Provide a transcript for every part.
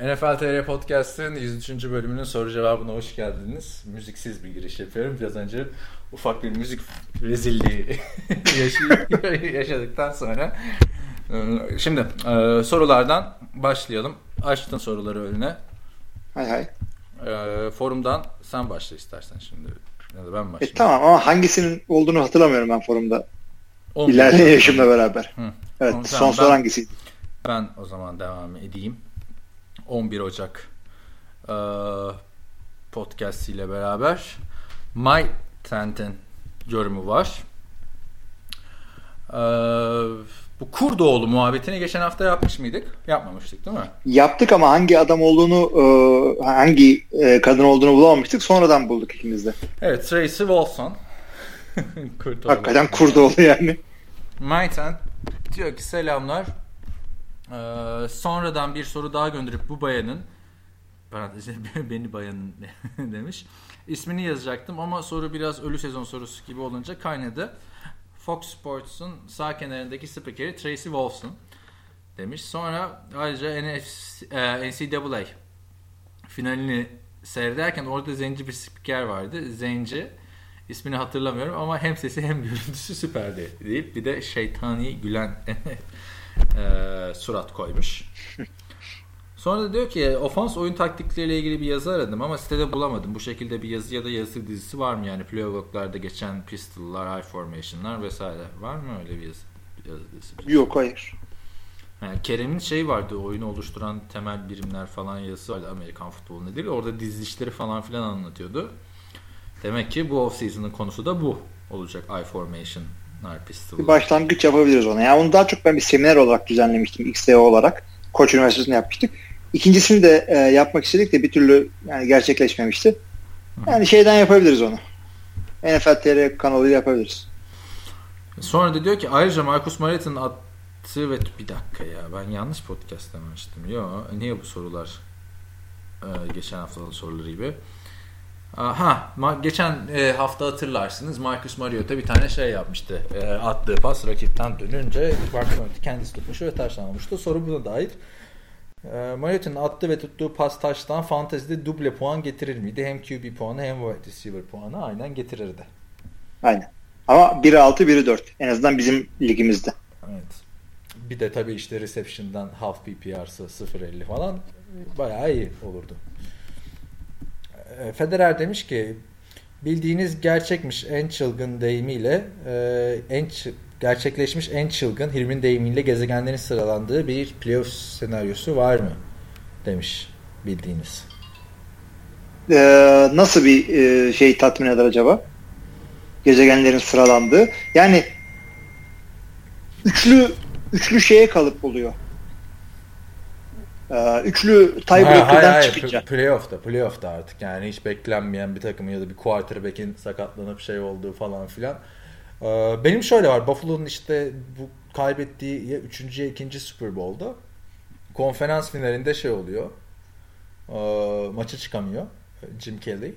NFL TR Podcast'ın 103. bölümünün soru cevabına hoş geldiniz. Müziksiz bir giriş yapıyorum. Biraz önce ufak bir müzik rezilliği yaşadıktan sonra. Şimdi e, sorulardan başlayalım. Açtın soruları önüne. Hay hay. E, forumdan sen başla istersen şimdi. Ya da ben E, başlayayım. tamam ama hangisinin olduğunu hatırlamıyorum ben forumda. On- İlerleyen yaşımla beraber. Hı. Evet Tamam, son tamam, soru ben- hangisiydi? Ben o zaman devam edeyim. 11 Ocak e, podcast ile beraber My Tent'in yorumu var. E, bu Kurdoğlu muhabbetini geçen hafta yapmış mıydık? Yapmamıştık değil mi? Yaptık ama hangi adam olduğunu e, hangi e, kadın olduğunu bulamamıştık. Sonradan bulduk ikimiz de. Evet Tracy Wilson. Kurdoğlu. Hakikaten kurdu oldu yani. My Tent diyor ki selamlar. Ee, sonradan bir soru daha gönderip bu bayanın beni bayanın demiş. İsmini yazacaktım ama soru biraz ölü sezon sorusu gibi olunca kaynadı. Fox Sports'un sağ kenarındaki spikeri Tracy Wolfson demiş. Sonra ayrıca NFC, e, NCAA finalini seyrederken orada zenci bir spiker vardı. Zenci ismini hatırlamıyorum ama hem sesi hem görüntüsü süperdi deyip bir de şeytani gülen e, surat koymuş. Sonra da diyor ki ofans oyun taktikleriyle ilgili bir yazı aradım ama sitede bulamadım. Bu şekilde bir yazı ya da yazı dizisi var mı yani playoff'larda geçen pistol'lar, high formation'lar vesaire. Var mı öyle bir yazı, yazı dizisi? Yok hayır. Yani Kerem'in şey vardı oyunu oluşturan temel birimler falan yazısı vardı Amerikan futbolu nedir? Orada dizilişleri falan filan anlatıyordu. Demek ki bu off-season'ın konusu da bu olacak. I formation, pistol. Bir başlangıç yapabiliriz ona. Yani onu daha çok ben bir seminer olarak düzenlemiştim. XTO olarak. Koç Üniversitesi'nde yapmıştık. İkincisini de e, yapmak istedik de bir türlü yani gerçekleşmemişti. Yani şeyden yapabiliriz onu. NFL TR kanalıyla yapabiliriz. Sonra da diyor ki ayrıca Marcus Mariota'nın attığı ve bir dakika ya ben yanlış podcast demiştim. Yo niye bu sorular e, geçen haftanın soruları gibi. Ha geçen e, hafta hatırlarsınız Marcus Mariota bir tane şey yapmıştı. E, attığı pas rakipten dönünce Mariota kendisi tutmuş ve taştan almıştı. Soru buna dair. E, Mariota'nın attığı ve tuttuğu pas taştan fantezide duble puan getirir miydi? Hem QB puanı hem wide receiver puanı aynen getirirdi. Aynen. Ama biri 6 biri 4. En azından bizim ligimizde. Evet. Bir de tabii işte reception'dan half PPR'sı 0.50 falan bayağı iyi olurdu. Federer demiş ki bildiğiniz gerçekmiş en çılgın deyimiyle e, en gerçekleşmiş en çılgın Hilmi'nin deyimiyle gezegenlerin sıralandığı bir playoff senaryosu var mı? Demiş bildiğiniz. Ee, nasıl bir e, şey tatmin eder acaba? Gezegenlerin sıralandığı. Yani üçlü üçlü şeye kalıp oluyor. Ee, üçlü tiebreaker'dan çıkınca. Playoff'ta, playoff'ta artık yani hiç beklenmeyen bir takım ya da bir quarterback'in sakatlanıp şey olduğu falan filan. Ee, benim şöyle var. Buffalo'nun işte bu kaybettiği ya 3. ya 2. Super Bowl'da konferans finalinde şey oluyor. Ee, maça çıkamıyor Jim Kelly.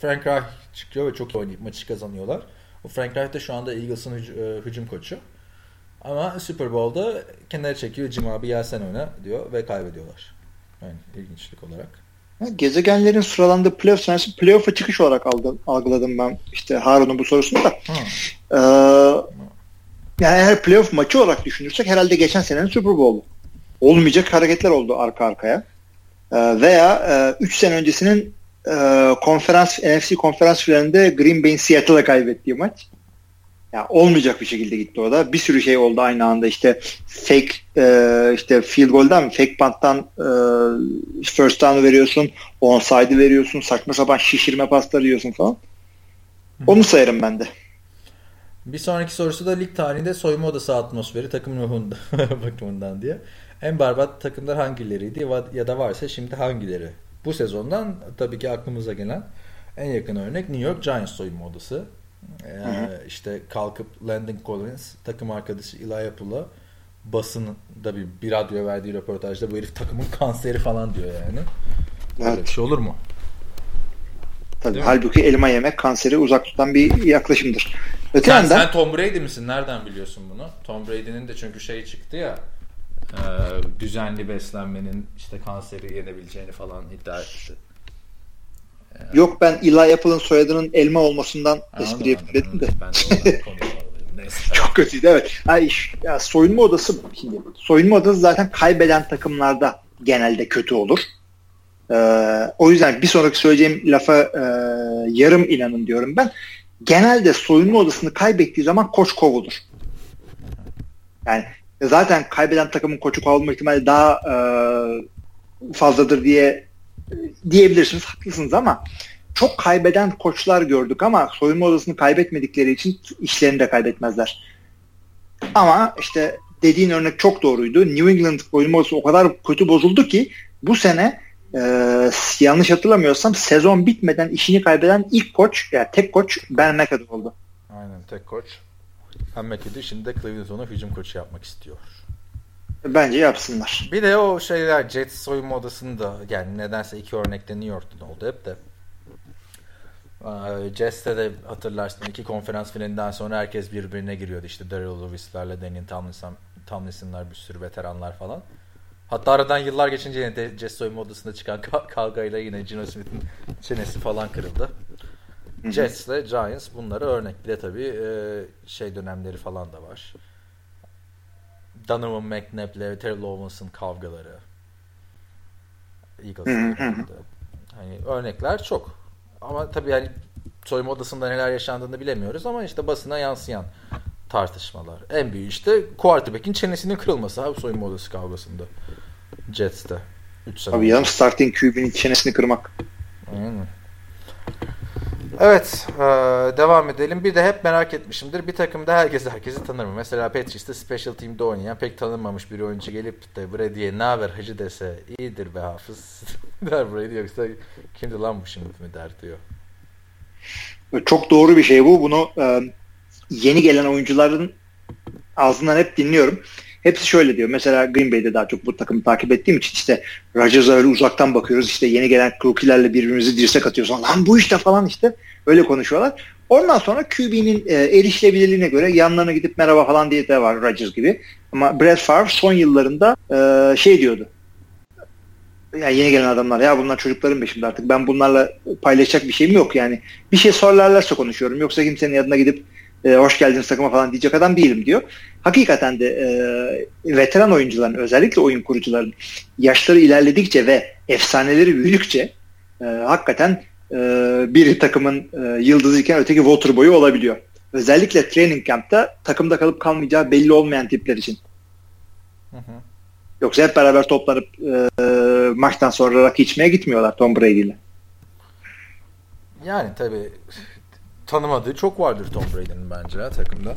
Frank Reich çıkıyor ve çok iyi oynayıp maçı kazanıyorlar. O Frank Reich de şu anda Eagles'ın hüc- hücum koçu. Ama Super Bowl'da kenara çekiyor Jim abi gel sen oyna diyor ve kaybediyorlar. Yani ilginçlik olarak. Gezegenlerin sıralandığı playoff senaryosu playoff'a çıkış olarak aldım, algıladım ben işte Harun'un bu sorusunu da. Ee, yani eğer playoff maçı olarak düşünürsek herhalde geçen senenin Super Bowl'u. Olmayacak hareketler oldu arka arkaya. Ee, veya 3 e, sene öncesinin e, konferans NFC konferans finalinde Green Bay'in Seattle'a kaybettiği maç. Yani olmayacak bir şekilde gitti orada. Bir sürü şey oldu aynı anda. İşte fake e, işte field goal'dan fake punt'tan e, first down'ı veriyorsun. Onside'ı veriyorsun. Saçma sapan şişirme pasları yiyorsun falan. Onu sayarım ben de. Bir sonraki sorusu da lig tarihinde soyunma odası atmosferi takım ruhunda bakımından diye. En berbat takımlar hangileriydi ya da varsa şimdi hangileri? Bu sezondan tabii ki aklımıza gelen en yakın örnek New York Giants soyunma odası. Ee, işte kalkıp Landon Collins takım arkadaşı Eli Apple'a basında bir, bir radyo verdiği röportajda bu herif takımın kanseri falan diyor yani. Evet. Böyle bir şey olur mu? Tabii. Halbuki elma yemek kanseri uzak tutan bir yaklaşımdır. Öte sen, yandan, sen Tom Brady misin? Nereden biliyorsun bunu? Tom Brady'nin de çünkü şey çıktı ya e, düzenli beslenmenin işte kanseri yenebileceğini falan iddia etti. Yok ben Eli Apple'ın soyadının elma olmasından espri yapayım de. Ben de Çok kötüydü evet. Yani, ya, soyunma odası şimdi soyunma odası zaten kaybeden takımlarda genelde kötü olur. Ee, o yüzden bir sonraki söyleyeceğim lafa e, yarım inanın diyorum ben. Genelde soyunma odasını kaybettiği zaman koç kovulur. Yani zaten kaybeden takımın koçu kovulma ihtimali daha e, fazladır diye diyebilirsiniz. Haklısınız ama çok kaybeden koçlar gördük ama soyunma odasını kaybetmedikleri için işlerini de kaybetmezler. Ama işte dediğin örnek çok doğruydu. New England soyunma odası o kadar kötü bozuldu ki bu sene e, yanlış hatırlamıyorsam sezon bitmeden işini kaybeden ilk koç yani tek koç Ben McAdoo oldu. Aynen tek koç. Ben McAdoo şimdi de Cleveland'ı hücum koçu yapmak istiyor. Bence yapsınlar. Bir de o şeyler Jets soyunma odasında yani nedense iki örnekte New York'ta oldu hep de. Jets'te de hatırlarsın iki konferans finalinden sonra herkes birbirine giriyordu. İşte Daryl Lewis'lerle Daniel Tomlinson, Tomlinson'lar bir sürü veteranlar falan. Hatta aradan yıllar geçince yine de Jets soyunma odasında çıkan kavgayla yine Gino Smith'in çenesi falan kırıldı. Jets ile Giants bunları örnek. Bir de tabii e, şey dönemleri falan da var. Donovan McNabb'le Terry Lawrence'ın kavgaları. Eagles'ın hani örnekler çok. Ama tabii yani soyunma odasında neler yaşandığını bilemiyoruz ama işte basına yansıyan tartışmalar. En büyük işte quarterback'in çenesinin kırılması abi soyunma odası kavgasında. Jets'te. 3 sene. Abi yanım starting QB'nin çenesini kırmak. Aynen. Evet, e, devam edelim. Bir de hep merak etmişimdir. Bir takımda herkes herkesi tanır mı? Mesela Patriots'ta special team'de oynayan pek tanınmamış bir oyuncu gelip de Brady'ye ne haber hacı dese iyidir be hafız der Brady yoksa kimdi lan bu şimdi mi der diyor. Çok doğru bir şey bu. Bunu e, yeni gelen oyuncuların ağzından hep dinliyorum. Hepsi şöyle diyor. Mesela Green Bay'de daha çok bu takımı takip ettiğim için işte Rodgers'a öyle uzaktan bakıyoruz. İşte yeni gelen rookie'lerle birbirimizi dirsek atıyoruz. Lan bu işte falan işte. Öyle konuşuyorlar. Ondan sonra QB'nin e, erişilebilirliğine göre yanlarına gidip merhaba falan diye de var Rodgers gibi. Ama Brett Favre son yıllarında e, şey diyordu. Yani yeni gelen adamlar ya bunlar çocukların peşimde artık ben bunlarla paylaşacak bir şeyim yok yani. Bir şey sorarlarsa konuşuyorum. Yoksa kimsenin yanına gidip e, hoş geldiniz takıma falan diyecek adam değilim diyor. Hakikaten de e, veteran oyuncuların özellikle oyun kurucuların yaşları ilerledikçe ve efsaneleri büyüdükçe e, hakikaten e, biri takımın e, yıldızı iken öteki water boyu olabiliyor. Özellikle training camp'ta takımda kalıp kalmayacağı belli olmayan tipler için. Hı hı. Yoksa hep beraber toplanıp e, maçtan sonra rakı içmeye gitmiyorlar Tom Brady ile. Yani tabii tanımadığı çok vardır Tom Brady'nin bence ya, takımda.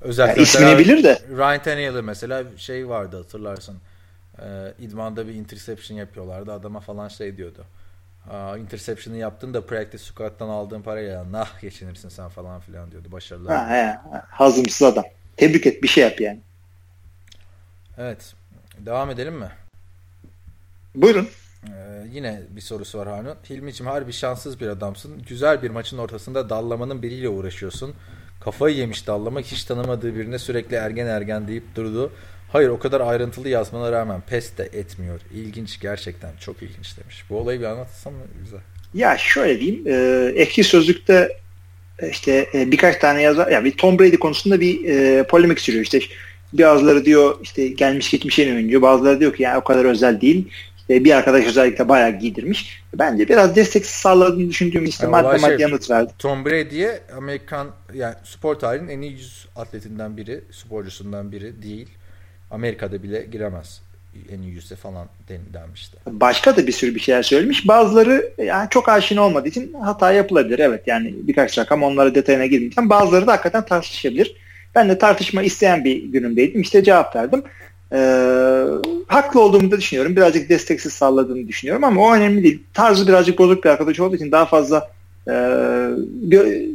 Özellikle yani ismini bilir de. Ryan Tannehill'ı mesela şey vardı hatırlarsın. Ee, idmanda bir interception yapıyorlardı. Adama falan şey diyordu. Aa, interception'ı yaptın da practice squad'dan aldığın parayla nah geçinirsin sen falan filan diyordu. Başarılı. Ha, he, hazımsız adam. Tebrik et bir şey yap yani. Evet. Devam edelim mi? Buyurun. Ee, yine bir sorusu var Harun. Hilmi'cim harbi şanssız bir adamsın. Güzel bir maçın ortasında dallamanın biriyle uğraşıyorsun. Kafayı yemiş dallamak hiç tanımadığı birine sürekli ergen ergen deyip durdu. Hayır o kadar ayrıntılı yazmana rağmen pes de etmiyor. İlginç gerçekten çok ilginç demiş. Bu olayı bir anlatsam mı? Güzel. Ya şöyle diyeyim. E, ekşi sözlükte e, işte e, birkaç tane yazar ya bir Tom Brady konusunda bir e, polemik sürüyor. İşte bazıları diyor işte gelmiş geçmiş en oyuncu. Bazıları diyor ki ya o kadar özel değil. İşte bir arkadaş özellikle bayağı giydirmiş. Bence biraz destek sağladığını düşündüğüm işte yani madde madde şey, yanıt verdi. Tom Brady'ye Amerikan yani spor tarihinin en iyi 100 atletinden biri, sporcusundan biri değil. Amerika'da bile giremez en iyi yüzde falan denmişti. Başka da bir sürü bir şeyler söylemiş. Bazıları yani çok aşina olmadığı için hata yapılabilir. Evet yani birkaç rakam onlara detayına girmeyeceğim. Bazıları da hakikaten tartışabilir. Ben de tartışma isteyen bir günümdeydim. İşte cevap verdim. Ee, haklı olduğumu da düşünüyorum. Birazcık desteksiz salladığını düşünüyorum ama o önemli değil. Tarzı birazcık bozuk bir arkadaş olduğu için daha fazla e,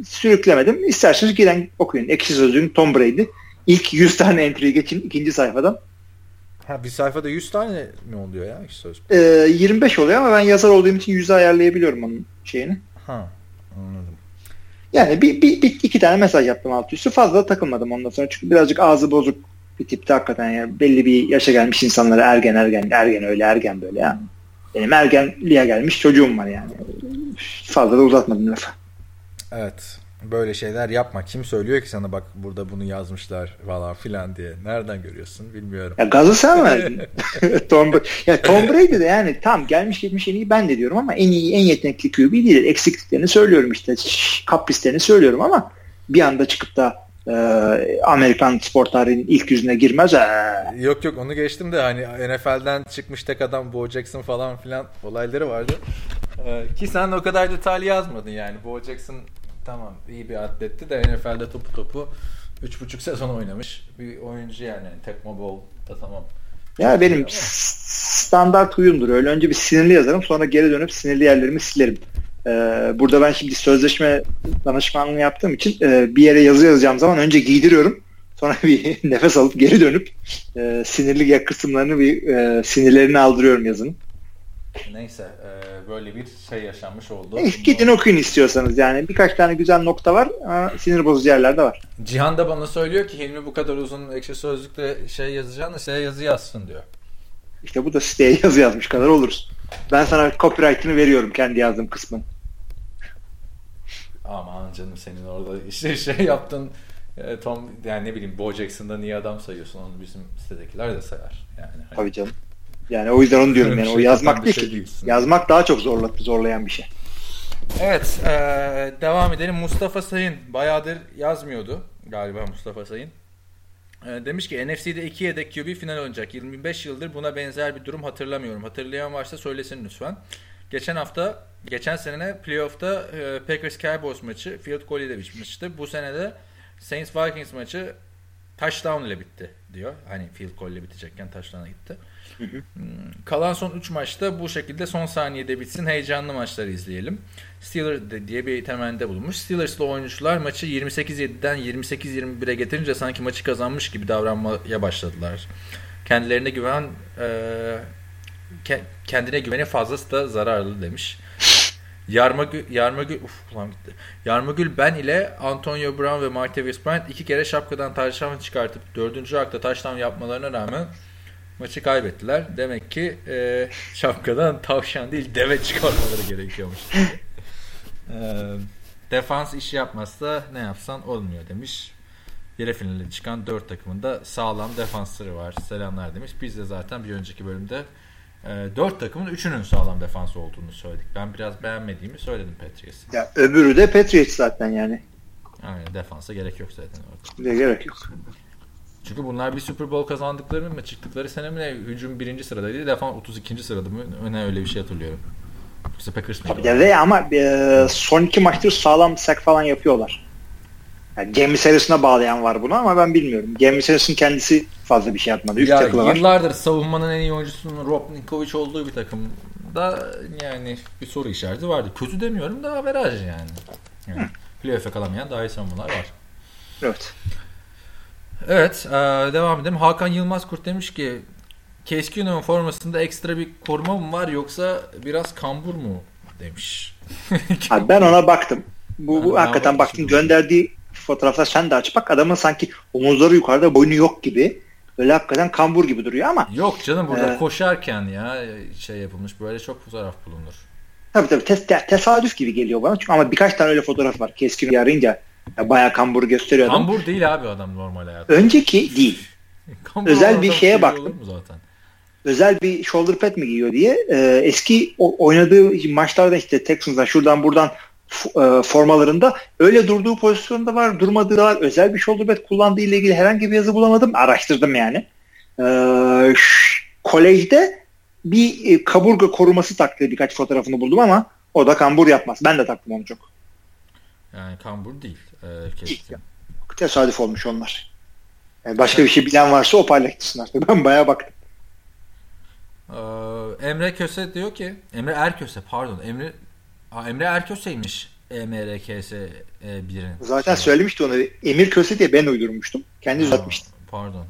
sürüklemedim. İsterseniz giren okuyun. Ekşi Sözlüğün Tom Brady. İlk 100 tane entry geçin ikinci sayfadan. Ha, bir sayfada 100 tane mi oluyor ya ekşi söz? Ee, 25 oluyor ama ben yazar olduğum için 100'e ayarlayabiliyorum onun şeyini. Ha, anladım. Yani bir, bir, bir iki tane mesaj yaptım alt üstü. Fazla takılmadım ondan sonra. Çünkü birazcık ağzı bozuk bir tipte hakikaten yani belli bir yaşa gelmiş insanlara ergen ergen ergen öyle ergen böyle ya. Benim ergenliğe gelmiş çocuğum var yani. Fazla da uzatmadım lafı. Evet. Böyle şeyler yapma. Kim söylüyor ki sana bak burada bunu yazmışlar falan filan diye. Nereden görüyorsun bilmiyorum. Ya gazı sen verdin. Tom, ya Tom Brady de yani tam gelmiş gitmiş en iyi ben de diyorum ama en iyi en yetenekli QB değil. Eksikliklerini söylüyorum işte. Kaprislerini söylüyorum ama bir anda çıkıp da e, Amerikan spor tarihinin ilk yüzüne girmez. Ee. Yok yok onu geçtim de hani NFL'den çıkmış tek adam Bo Jackson falan filan olayları vardı. Ee, ki sen o kadar detaylı yazmadın yani. Bo Jackson tamam iyi bir atletti de NFL'de topu topu 3,5 sezon oynamış bir oyuncu yani. Tekmo Bowl da tamam. Ya benim standart huyumdur. Öyle önce bir sinirli yazarım sonra geri dönüp sinirli yerlerimi silerim. Ee, burada ben şimdi sözleşme danışmanlığı yaptığım için e, bir yere yazı yazacağım zaman önce giydiriyorum. Sonra bir nefes alıp geri dönüp e, sinirli kısımlarını bir e, sinirlerini aldırıyorum yazının. Neyse e, böyle bir şey yaşanmış oldu. E, gidin okuyun istiyorsanız yani birkaç tane güzel nokta var ama sinir bozucu yerler de var. Cihan da bana söylüyor ki Hilmi bu kadar uzun ekşi sözlükte şey yazacağını siteye yazı yazsın diyor. İşte bu da siteye yazı yazmış kadar oluruz. Ben sana copyright'ını veriyorum kendi yazdığım kısmın. Aman canım senin orada işte şey yaptın e, Tom yani ne bileyim Bo Jackson'da niye adam sayıyorsun onu bizim sitedekiler de sayar. Yani hani. Tabii canım. Yani o yüzden onu diyorum yani o şey yazmak değil şey ki. Yazmak daha çok zorla, zorlayan bir şey. Evet e, devam edelim. Mustafa Sayın bayağıdır yazmıyordu galiba Mustafa Sayın. E, demiş ki NFC'de iki yedek QB final oynayacak. 25 yıldır buna benzer bir durum hatırlamıyorum. Hatırlayan varsa söylesin lütfen. Geçen hafta, geçen sene playoff'ta e, Packers Cowboys maçı field goal ile bitmişti. Bu sene de Saints Vikings maçı touchdown ile bitti diyor. Hani field goal ile bitecekken touchdown'a gitti. Hı hı. Hmm, kalan son 3 maçta bu şekilde son saniyede bitsin. Heyecanlı maçları izleyelim. Steelers diye bir temelde bulunmuş. Steelers'lı oyuncular maçı 28-7'den 28-21'e getirince sanki maçı kazanmış gibi davranmaya başladılar. Kendilerine güven e, ke, kendine güveni fazlası da zararlı demiş. Yarmagül, Yarmagül, uf ulan gitti. Yarmagül Ben ile Antonio Brown ve Martavis Bryant iki kere şapkadan taştan çıkartıp dördüncü akta taştan yapmalarına rağmen maçı kaybettiler. Demek ki e, şapkadan tavşan değil deve çıkarmaları gerekiyormuş. e, defans iş yapmazsa ne yapsan olmuyor demiş. Yarı finale çıkan dört takımında sağlam defansları var. Selamlar demiş. Biz de zaten bir önceki bölümde dört takımın üçünün sağlam defans olduğunu söyledik. Ben biraz beğenmediğimi söyledim Patriots'ın. Ya öbürü de Patriots zaten yani. Aynen defansa gerek yok zaten orada. Ne gerek yok. Çünkü bunlar bir Super Bowl kazandıkları mı çıktıkları sene mi ne? Hücum birinci sıradaydı. Defans 32. sırada mı? Ne öyle bir şey hatırlıyorum. Yoksa Packers mıydı? Tabii de ama e, son iki maçtır sağlam sack falan yapıyorlar. Yani James Harrison'a bağlayan var bunu ama ben bilmiyorum. James Harrison kendisi fazla bir şey yapmadı. Üst ya yıllardır var. savunmanın en iyi oyuncusunun Rob Ninkovic olduğu bir takım da yani bir soru işareti vardı. Kötü demiyorum da averaj yani. yani playoff'e kalamayan daha iyi savunmalar var. Evet. Evet e, devam edelim. Hakan Yılmaz Kurt demiş ki Keskin'in formasında ekstra bir koruma mı var yoksa biraz kambur mu demiş. Abi ben ona baktım. Bu, bu hakikaten baktım gönderdiği fotoğraflar sen de aç bak adamın sanki omuzları yukarıda boynu yok gibi. Böyle hakikaten kambur gibi duruyor ama. Yok canım burada e, koşarken ya şey yapılmış böyle çok fotoğraf bulunur. Tabii tabii tes, tesadüf gibi geliyor bana. Çünkü ama birkaç tane öyle fotoğraf var. Keskin arayınca bayağı kambur gösteriyor adam. Kambur değil abi adam normal hayatta. Önceki değil. özel bir şeye baktım. Zaten? Özel bir shoulder pad mi giyiyor diye. Ee, eski oynadığı maçlarda işte Texans'dan şuradan buradan e, formalarında öyle durduğu pozisyonda var, durmadığı da var. Özel bir shoulder pad kullandığı ile ilgili herhangi bir yazı bulamadım. Araştırdım yani. Ee, kolejde bir e, kaburga koruması taktığı birkaç fotoğrafını buldum ama o da kambur yapmaz. Ben de taktım onu çok. Yani kambur değil. E, değil. Tesadüf olmuş onlar. Yani başka bir şey bilen varsa o paylaşsın artık. Ben bayağı baktım. Ee, Emre Köse diyor ki Emre Erköse pardon Emre Aa, Emre Erköse'ymiş EMRKS e, birin. Zaten şey. söylemişti onu. Emir Köse diye ben uydurmuştum. Kendi uzatmıştım. Pardon.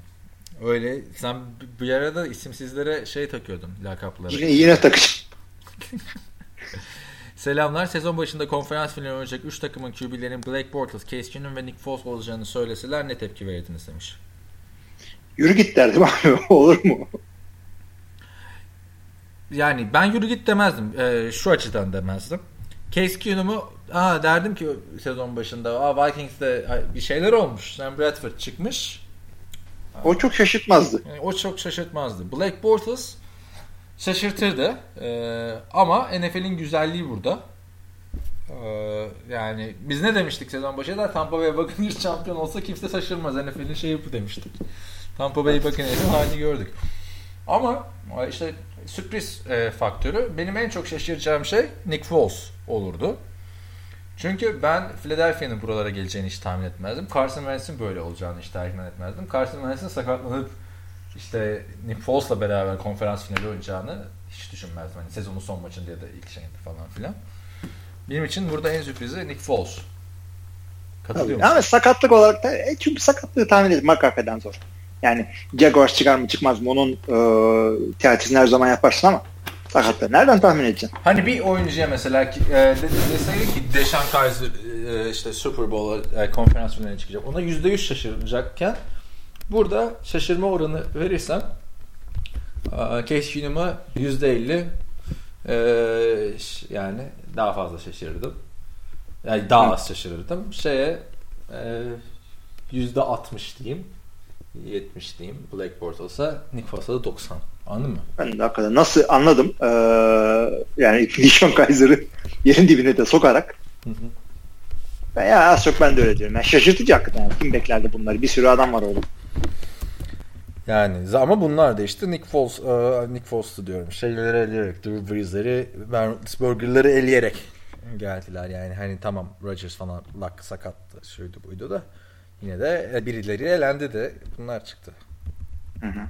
Öyle sen bir arada isimsizlere şey takıyordun lakapları. Yine, yine takacağım. Selamlar. Sezon başında konferans finali oynayacak 3 takımın QB'lerin Blake Bortles, Case Keenum ve Nick Foles olacağını söyleseler ne tepki verirdiniz demiş. Yürü git derdim abi. Olur mu? Yani ben yürü git demezdim. Ee, şu açıdan demezdim. Case Keenum'u aa derdim ki sezon başında aa Vikings'te bir şeyler olmuş. Sam Bradford çıkmış. O çok şaşırtmazdı. Yani o çok şaşırtmazdı. Black Bortles şaşırtırdı. Ee, ama NFL'in güzelliği burada. Ee, yani biz ne demiştik sezon başında? Tampa Bay Buccaneers şampiyon olsa kimse şaşırmaz. NFL'in şeyi bu demiştik. Tampa Bay Buccaneers'in halini gördük. Ama işte sürpriz e, faktörü benim en çok şaşıracağım şey Nick Foles olurdu. Çünkü ben Philadelphia'nın buralara geleceğini hiç tahmin etmezdim. Carson Wentz'in böyle olacağını hiç tahmin etmezdim. Carson Wentz'in sakatlanıp işte Nick Foles'la beraber konferans finali oynayacağını hiç düşünmezdim. Hani sezonun son maçında ya da ilk şeyinde falan filan. Benim için burada en sürprizi Nick Foles. Katılıyor musun? Ama sakatlık olarak da e, çünkü sakatlığı tahmin etmek hakikaten zor. Yani Jaguars çıkar mı çıkmaz mı onun e, teatisini her zaman yaparsın ama sakatlığı nereden tahmin edeceksin? Hani bir oyuncuya mesela e, deseydi ki Deşan Kaiser e, işte Super Bowl'a e, konferans finaline çıkacak. Ona %100 şaşıracakken burada şaşırma oranı verirsem e, Case Keenum'a %50 e, yani daha fazla şaşırırdım. Yani daha az şaşırırdım. Şeye e, %60 diyeyim. 70 diyeyim. Black Bortles'a Nick Foles'a da 90. Anladın mı? Ben de hakikaten nasıl anladım. Ee, yani Dishon Kaiser'ı yerin dibine de sokarak hı hı. ya az çok ben de öyle diyorum. Yani şaşırtıcı hakikaten. Yani. Kim beklerdi bunları? Bir sürü adam var orada. Yani ama bunlar da işte Nick Foles, uh, Nick Foles'tu diyorum. Şeyleri eleyerek, Drew Brees'leri, Ben Roethlisberger'ları eleyerek geldiler. Yani hani tamam Rodgers falan Luck sakat şuydu buydu da yine de birileri elendi de bunlar çıktı. Hı hı.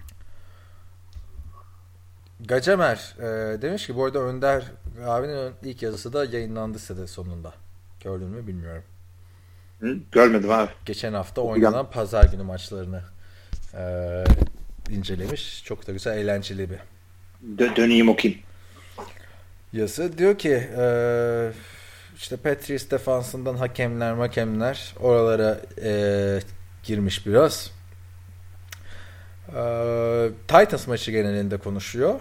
Gacemer e, demiş ki bu arada Önder abinin ilk yazısı da yayınlandı site sonunda. Gördün mü bilmiyorum. Hı, görmedim abi. Geçen hafta oynanan pazar günü maçlarını e, incelemiş. Çok da güzel, eğlenceli bir. Dö döneyim okuyayım. Yazı diyor ki e, işte Patriots defansından hakemler hakemler oralara e, girmiş biraz. E, Titans maçı genelinde konuşuyor.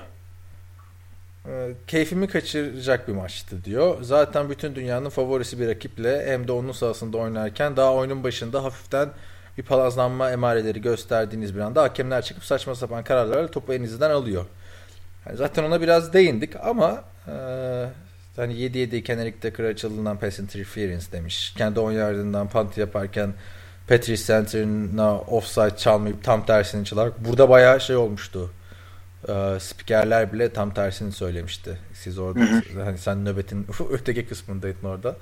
E, keyfimi kaçıracak bir maçtı diyor. Zaten bütün dünyanın favorisi bir rakiple hem de onun sahasında oynarken daha oyunun başında hafiften bir palazlanma emareleri gösterdiğiniz bir anda hakemler çıkıp saçma sapan kararlarla topu elinizden alıyor. Yani zaten ona biraz değindik ama e, hani 7-7 Kennerik Decker açıldığından pass interference demiş. Kendi oyun yardımından punt yaparken Patrice Center'ına offside çalmayıp tam tersini çalarak burada bayağı şey olmuştu. E, spikerler bile tam tersini söylemişti. Siz orada hani sen nöbetin öteki kısmındaydın orada.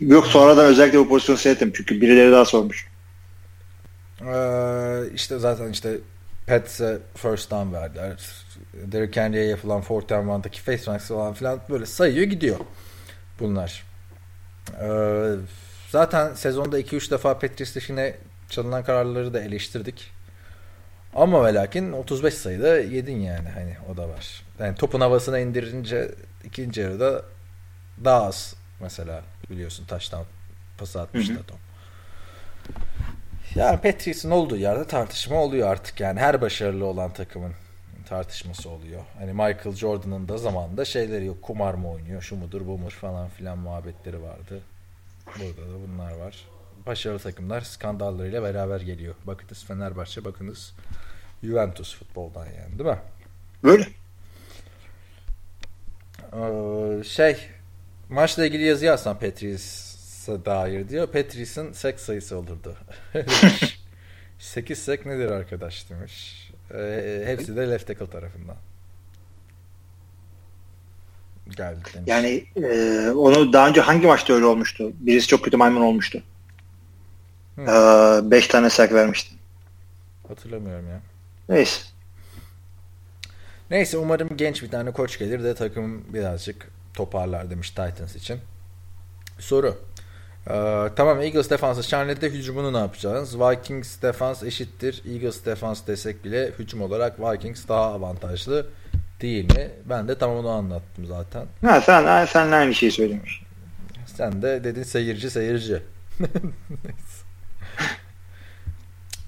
Yok sonradan özellikle bu pozisyonu seyrettim çünkü birileri daha sormuş. Ee, işte zaten işte Pets'e first down verdiler. Derrick Henry'e yapılan fourth down one'daki face mask falan filan böyle sayıyor gidiyor bunlar. Ee, zaten sezonda 2-3 defa Patriots dışına çalınan kararları da eleştirdik. Ama ve lakin 35 sayıda yedin yani hani o da var. Yani topun havasına indirince ikinci yarıda daha az mesela biliyorsun taştan pası atmıştı Tom. Yani Patriots'ın olduğu yerde tartışma oluyor artık yani her başarılı olan takımın tartışması oluyor. Hani Michael Jordan'ın da zamanında şeyleri yok. Kumar mı oynuyor, şu mudur, bu mudur falan filan muhabbetleri vardı. Burada da bunlar var. Başarılı takımlar skandallarıyla beraber geliyor. Bakınız Fenerbahçe, bakınız Juventus futboldan yani değil mi? Böyle. Ee, şey maçla ilgili yazı yazsam Patriots'a dair diyor. Patriots'ın sek sayısı olurdu. 8 sek nedir arkadaş demiş. E, hepsi de left tackle tarafından. Geldi demiş. Yani e, onu daha önce hangi maçta öyle olmuştu? Birisi çok kötü maymun olmuştu. 5 e, tane sack vermişti. Hatırlamıyorum ya. Neyse. Neyse umarım genç bir tane koç gelir de takım birazcık toparlar demiş Titans için. Soru. Ee, tamam Eagles defansı Charlotte'de hücumunu ne yapacağız? Vikings defans eşittir. Eagles defans desek bile hücum olarak Vikings daha avantajlı değil mi? Ben de tam onu anlattım zaten. Ha, sen, sen aynı şeyi söylemiş. Sen de dedin seyirci seyirci.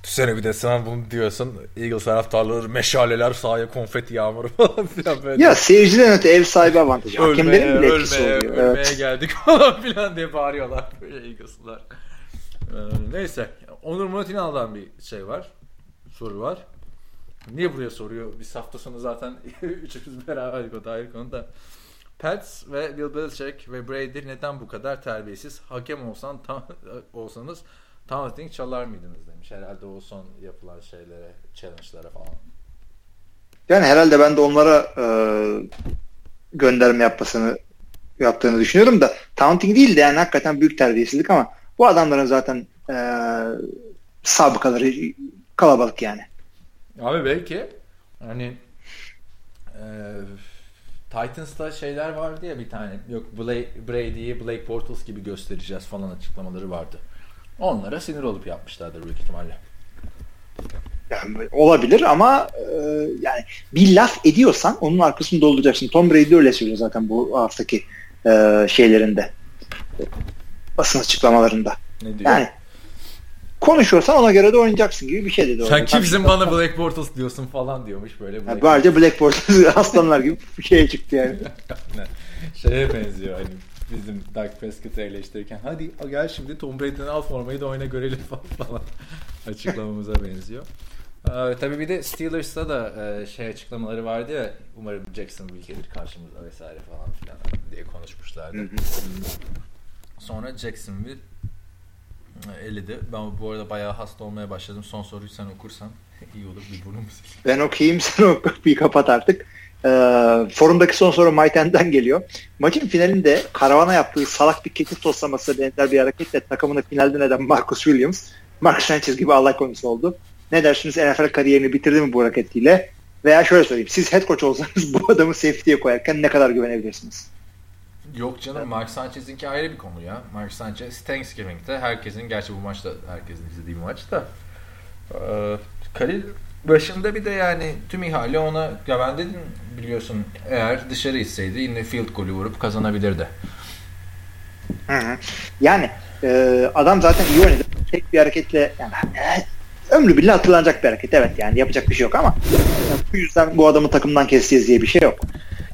düşünsene bir de sen bunu diyorsun. Eagles taraftarları meşaleler sahaya konfeti yağmuru falan filan böyle. Ya seyirciden öte ev sahibi avantajı. Ölmeye, Hakemlerin bile etkisi ölmeye, oluyor. Ölmeye evet. geldik falan filan diye bağırıyorlar böyle Eagles'lar. Ee, neyse. Onur Murat İnal'dan bir şey var. Soru var. Niye buraya soruyor? Biz hafta sonu zaten üçümüz beraberdik o dair konuda. Pets ve Bill Belichick ve Brady neden bu kadar terbiyesiz? Hakem olsan tam, olsanız Taunting çalar mıydınız demiş. Herhalde o son yapılan şeylere, challenge'lara falan. Yani herhalde ben de onlara e, gönderme yapmasını yaptığını düşünüyorum da taunting değil de yani hakikaten büyük terbiyesizlik ama bu adamların zaten e, sabıkaları kalabalık yani. Abi belki hani e, Titans'ta şeyler vardı ya bir tane. Yok Brady'yi Blake Bortles gibi göstereceğiz falan açıklamaları vardı. Onlara sinir olup yapmışlardır büyük ihtimalle. Yani olabilir ama e, yani bir laf ediyorsan onun arkasını dolduracaksın. Tom Brady öyle söylüyor zaten bu haftaki e, şeylerinde. Basın açıklamalarında. Ne diyor? Yani konuşuyorsan ona göre de oynayacaksın gibi bir şey dedi. Sen kimsin bana Black Bortles diyorsun falan diyormuş böyle. Black yani Bence Black Bortles aslanlar gibi bir şeye çıktı yani. Şeye benziyor hani bizim Dak Prescott'ı eleştirirken hadi gel şimdi Tom Brady'den al formayı da oyna görelim falan açıklamamıza benziyor. Ee, tabii bir de Steelers'ta da e, şey açıklamaları vardı ya umarım Jacksonville gelir karşımıza vesaire falan filan diye konuşmuşlardı. Sonra Jacksonville eledi. Ben bu arada bayağı hasta olmaya başladım. Son soruyu sen okursan iyi olur. Bir burnum Ben okuyayım sen oku. Bir kapat artık. E, forumdaki son soru Mayten'den geliyor. Maçın finalinde karavana yaptığı salak bir keçi toslaması benzer bir hareketle takımını finalde neden Marcus Williams, Mark Sanchez gibi alay konusu oldu. Ne dersiniz NFL kariyerini bitirdi mi bu hareketiyle? Veya şöyle söyleyeyim. Siz head coach olsanız bu adamı safety'ye koyarken ne kadar güvenebilirsiniz? Yok canım evet. Mark Sanchez'inki ayrı bir konu ya. Mark Sanchez Thanksgiving'de herkesin gerçi bu maçta herkesin izlediği bir maç da ee, Kalil başında bir de yani tüm ihale ona ya ben dedim biliyorsun eğer dışarı itseydi yine field golü vurup kazanabilirdi. Hı hı. Yani e, adam zaten iyi oynadı. Tek bir hareketle yani e, ömrü bile hatırlanacak bir hareket. Evet yani yapacak bir şey yok ama yani bu yüzden bu adamı takımdan keseceğiz diye bir şey yok.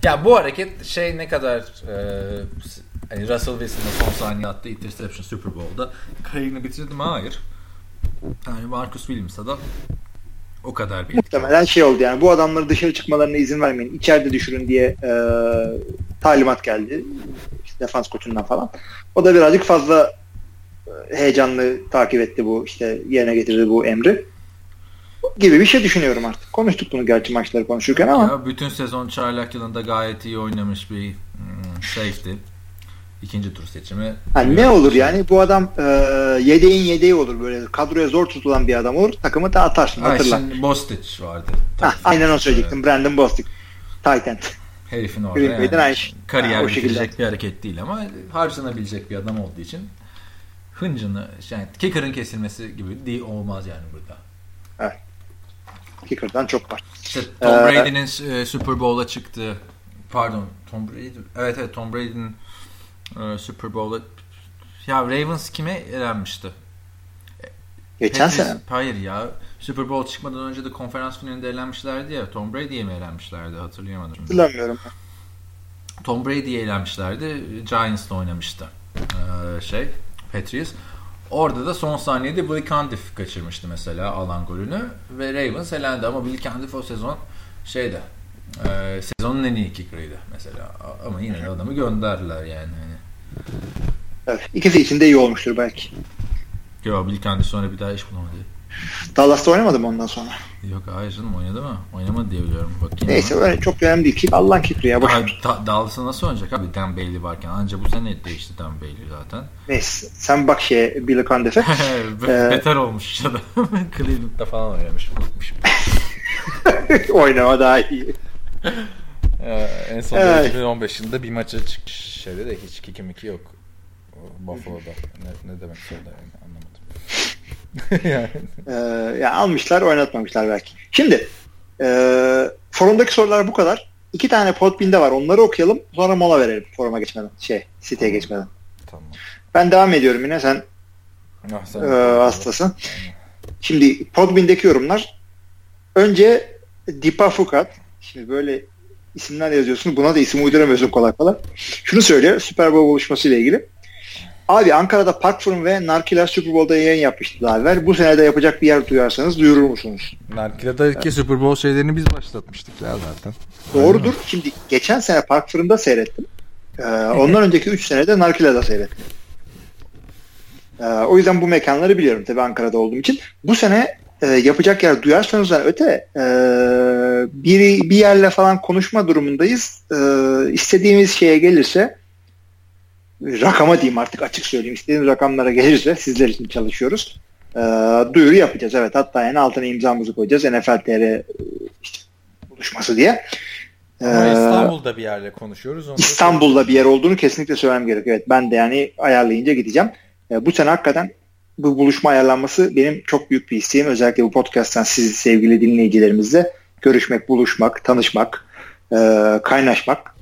Ya bu hareket şey ne kadar e, hani Russell Wilson'ın son saniye attığı interception Super Bowl'da kariyerini bitirdi mi? Hayır. Yani Marcus Williams'a da o kadar bir Muhtemelen şey oldu yani bu adamları dışarı çıkmalarına izin vermeyin. içeride düşürün diye e, talimat geldi. İşte defans koçundan falan. O da birazcık fazla e, heyecanlı takip etti bu işte yerine getirdi bu emri gibi bir şey düşünüyorum artık. Konuştuk bunu gerçi maçları konuşurken ama. Ya, bütün sezon çaylak yılında gayet iyi oynamış bir hmm, safety. İkinci tur seçimi. Ha, ne olur yani bu adam e, yedeğin yedeği olur böyle kadroya zor tutulan bir adam olur takımı dağıtarsın ha, hatırla. Şimdi Bostich vardı. Ha, aynen o söyleyecektim Brandon Bostich. Titan. Herifin orada yani, aynı, şey. kariyer ha, bitirecek bir hareket değil ama harcanabilecek bir adam olduğu için hıncını yani kicker'ın kesilmesi gibi değil olmaz yani burada. Evet. Kicker'dan çok var. İşte Tom ee, Brady'nin e, Super Bowl'a çıktığı pardon Tom Brady evet evet Tom Brady'nin e, Super Bowl'a ya Ravens kime elenmişti? Geçen Patriots, sene. Hayır ya. Super Bowl çıkmadan önce de konferans finalinde eğlenmişlerdi ya. Tom Brady'ye mi eğlenmişlerdi hatırlayamadım. Hatırlamıyorum. Tom Brady'ye eğlenmişlerdi. Giants'la oynamıştı. Ee, şey Patriots. Orada da son saniyede Billy Candiff kaçırmıştı mesela alan golünü ve Ravens elendi ama Billy Candiff o sezon şeyde e, sezonun en iyi kicker'ıydı mesela ama yine de adamı gönderdiler yani. Hani. Evet, ikisi için de iyi olmuştur belki. Yok Candiff sonra bir daha iş bulamadı. Dallas'ta oynamadı mı ondan sonra? Yok hayır canım oynadı mı? Oynamadı diye biliyorum. Bakayım Neyse öyle çok önemli değil. ki Allah'ın kipri ya. Da, Dallas'a nasıl oynayacak abi Dan Bailey varken? Anca bu sene değişti Dan Bailey zaten. Neyse sen bak şey Billy Candef'e. ee, Beter olmuş adam. Cleveland'da falan oynamış. Unutmuşum. Oynama daha iyi. Ee, en son evet. 2015 yılında bir maça çıkmış şeyde de hiç kiki miki yok. Buffalo'da. Ne, ne demek söyledi yani anlamadım. yani. Ee, yani almışlar oynatmamışlar belki. Şimdi e, forumdaki sorular bu kadar. İki tane podbinde var. Onları okuyalım. Sonra mola verelim foruma geçmeden. Şey siteye geçmeden. Tamam. Ben devam ediyorum yine. Sen, ah, sen e, hastasın. Şimdi Podbean'deki yorumlar önce Dipa Fukat şimdi böyle isimler yazıyorsun. Buna da isim uyduramıyorsun kolay kolay. Şunu söylüyor Super Bowl buluşması ile ilgili. Abi Ankara'da Park Forum ve Narkiler Super Bowl'da yayın yapmıştı daha evvel. Bu sene de yapacak bir yer duyarsanız duyurur musunuz? Narkiler'deki evet. Super Bowl şeylerini biz başlatmıştık ya zaten. Doğrudur. Aynen. Şimdi geçen sene Park Forum'da seyrettim. Ee, ondan önceki 3 senede Narkiler'de seyrettim. Ee, o yüzden bu mekanları biliyorum tabii Ankara'da olduğum için. Bu sene e, yapacak yer duyarsanız öte e, bir, bir yerle falan konuşma durumundayız. E, istediğimiz şeye gelirse rakama diyeyim artık açık söyleyeyim. İstediğimiz rakamlara gelirse sizler için çalışıyoruz. E, duyuru yapacağız evet. Hatta yani altına imzamızı koyacağız. NFL TR işte, buluşması diye. Ama ee, İstanbul'da bir yerle konuşuyoruz. Onu İstanbul'da bir yer olduğunu kesinlikle söylemem gerekiyor. Evet ben de yani ayarlayınca gideceğim. E, bu sene hakikaten bu buluşma ayarlanması benim çok büyük bir isteğim. Özellikle bu podcast'tan siz sevgili dinleyicilerimizle görüşmek, buluşmak, tanışmak, e, kaynaşmak.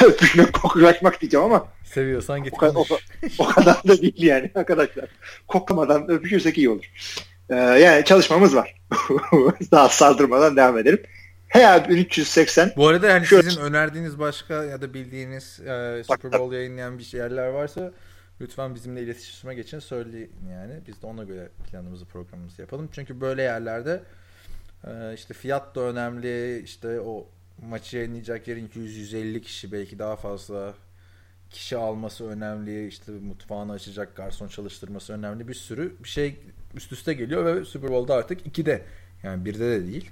Öpüşmek, koklaşmak diyeceğim ama Seviyorsan git o, o, o kadar da değil yani arkadaşlar. Koklamadan öpüşürsek iyi olur. Ee, yani çalışmamız var. Daha saldırmadan devam edelim. Heya 1380. Bu arada yani Şöyle... sizin önerdiğiniz başka ya da bildiğiniz e, Super Bowl yayınlayan bir yerler varsa lütfen bizimle iletişime geçin söyleyin yani. Biz de ona göre planımızı programımızı yapalım. Çünkü böyle yerlerde e, işte fiyat da önemli. işte o maçı yayınlayacak yerin 200-150 kişi belki daha fazla kişi alması önemli. işte mutfağını açacak garson çalıştırması önemli. Bir sürü bir şey üst üste geliyor ve Super Bowl'da artık 2'de yani birde de değil.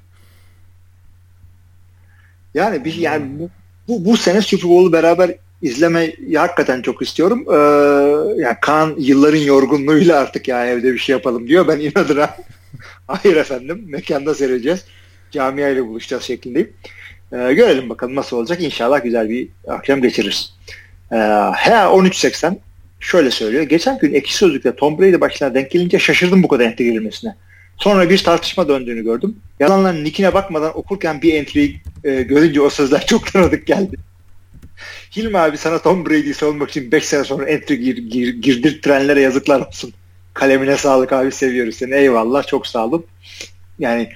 Yani bir yani bu, bu, bu sene Super Bowl'u beraber izlemeyi hakikaten çok istiyorum. Ee, yani Kaan yılların yorgunluğuyla artık ya evde bir şey yapalım diyor. Ben inadına hayır efendim mekanda seyredeceğiz. Camia ile buluşacağız şeklindeyim. Ee, görelim bakalım nasıl olacak. İnşallah güzel bir akşam geçiririz. Ee, HEA 1380 şöyle söylüyor. Geçen gün ekşi sözlükte Tom Brady başına denk gelince şaşırdım bu kadar entry girilmesine. Sonra bir tartışma döndüğünü gördüm. Yalanların nickine bakmadan okurken bir entry e, görünce o sözler çok tanıdık geldi. Hilmi abi sana Tom Brady'yi savunmak için 5 sene sonra entry gir, gir, girdirttirenlere yazıklar olsun. Kalemine sağlık abi seviyoruz seni. Eyvallah çok sağ olun. Yani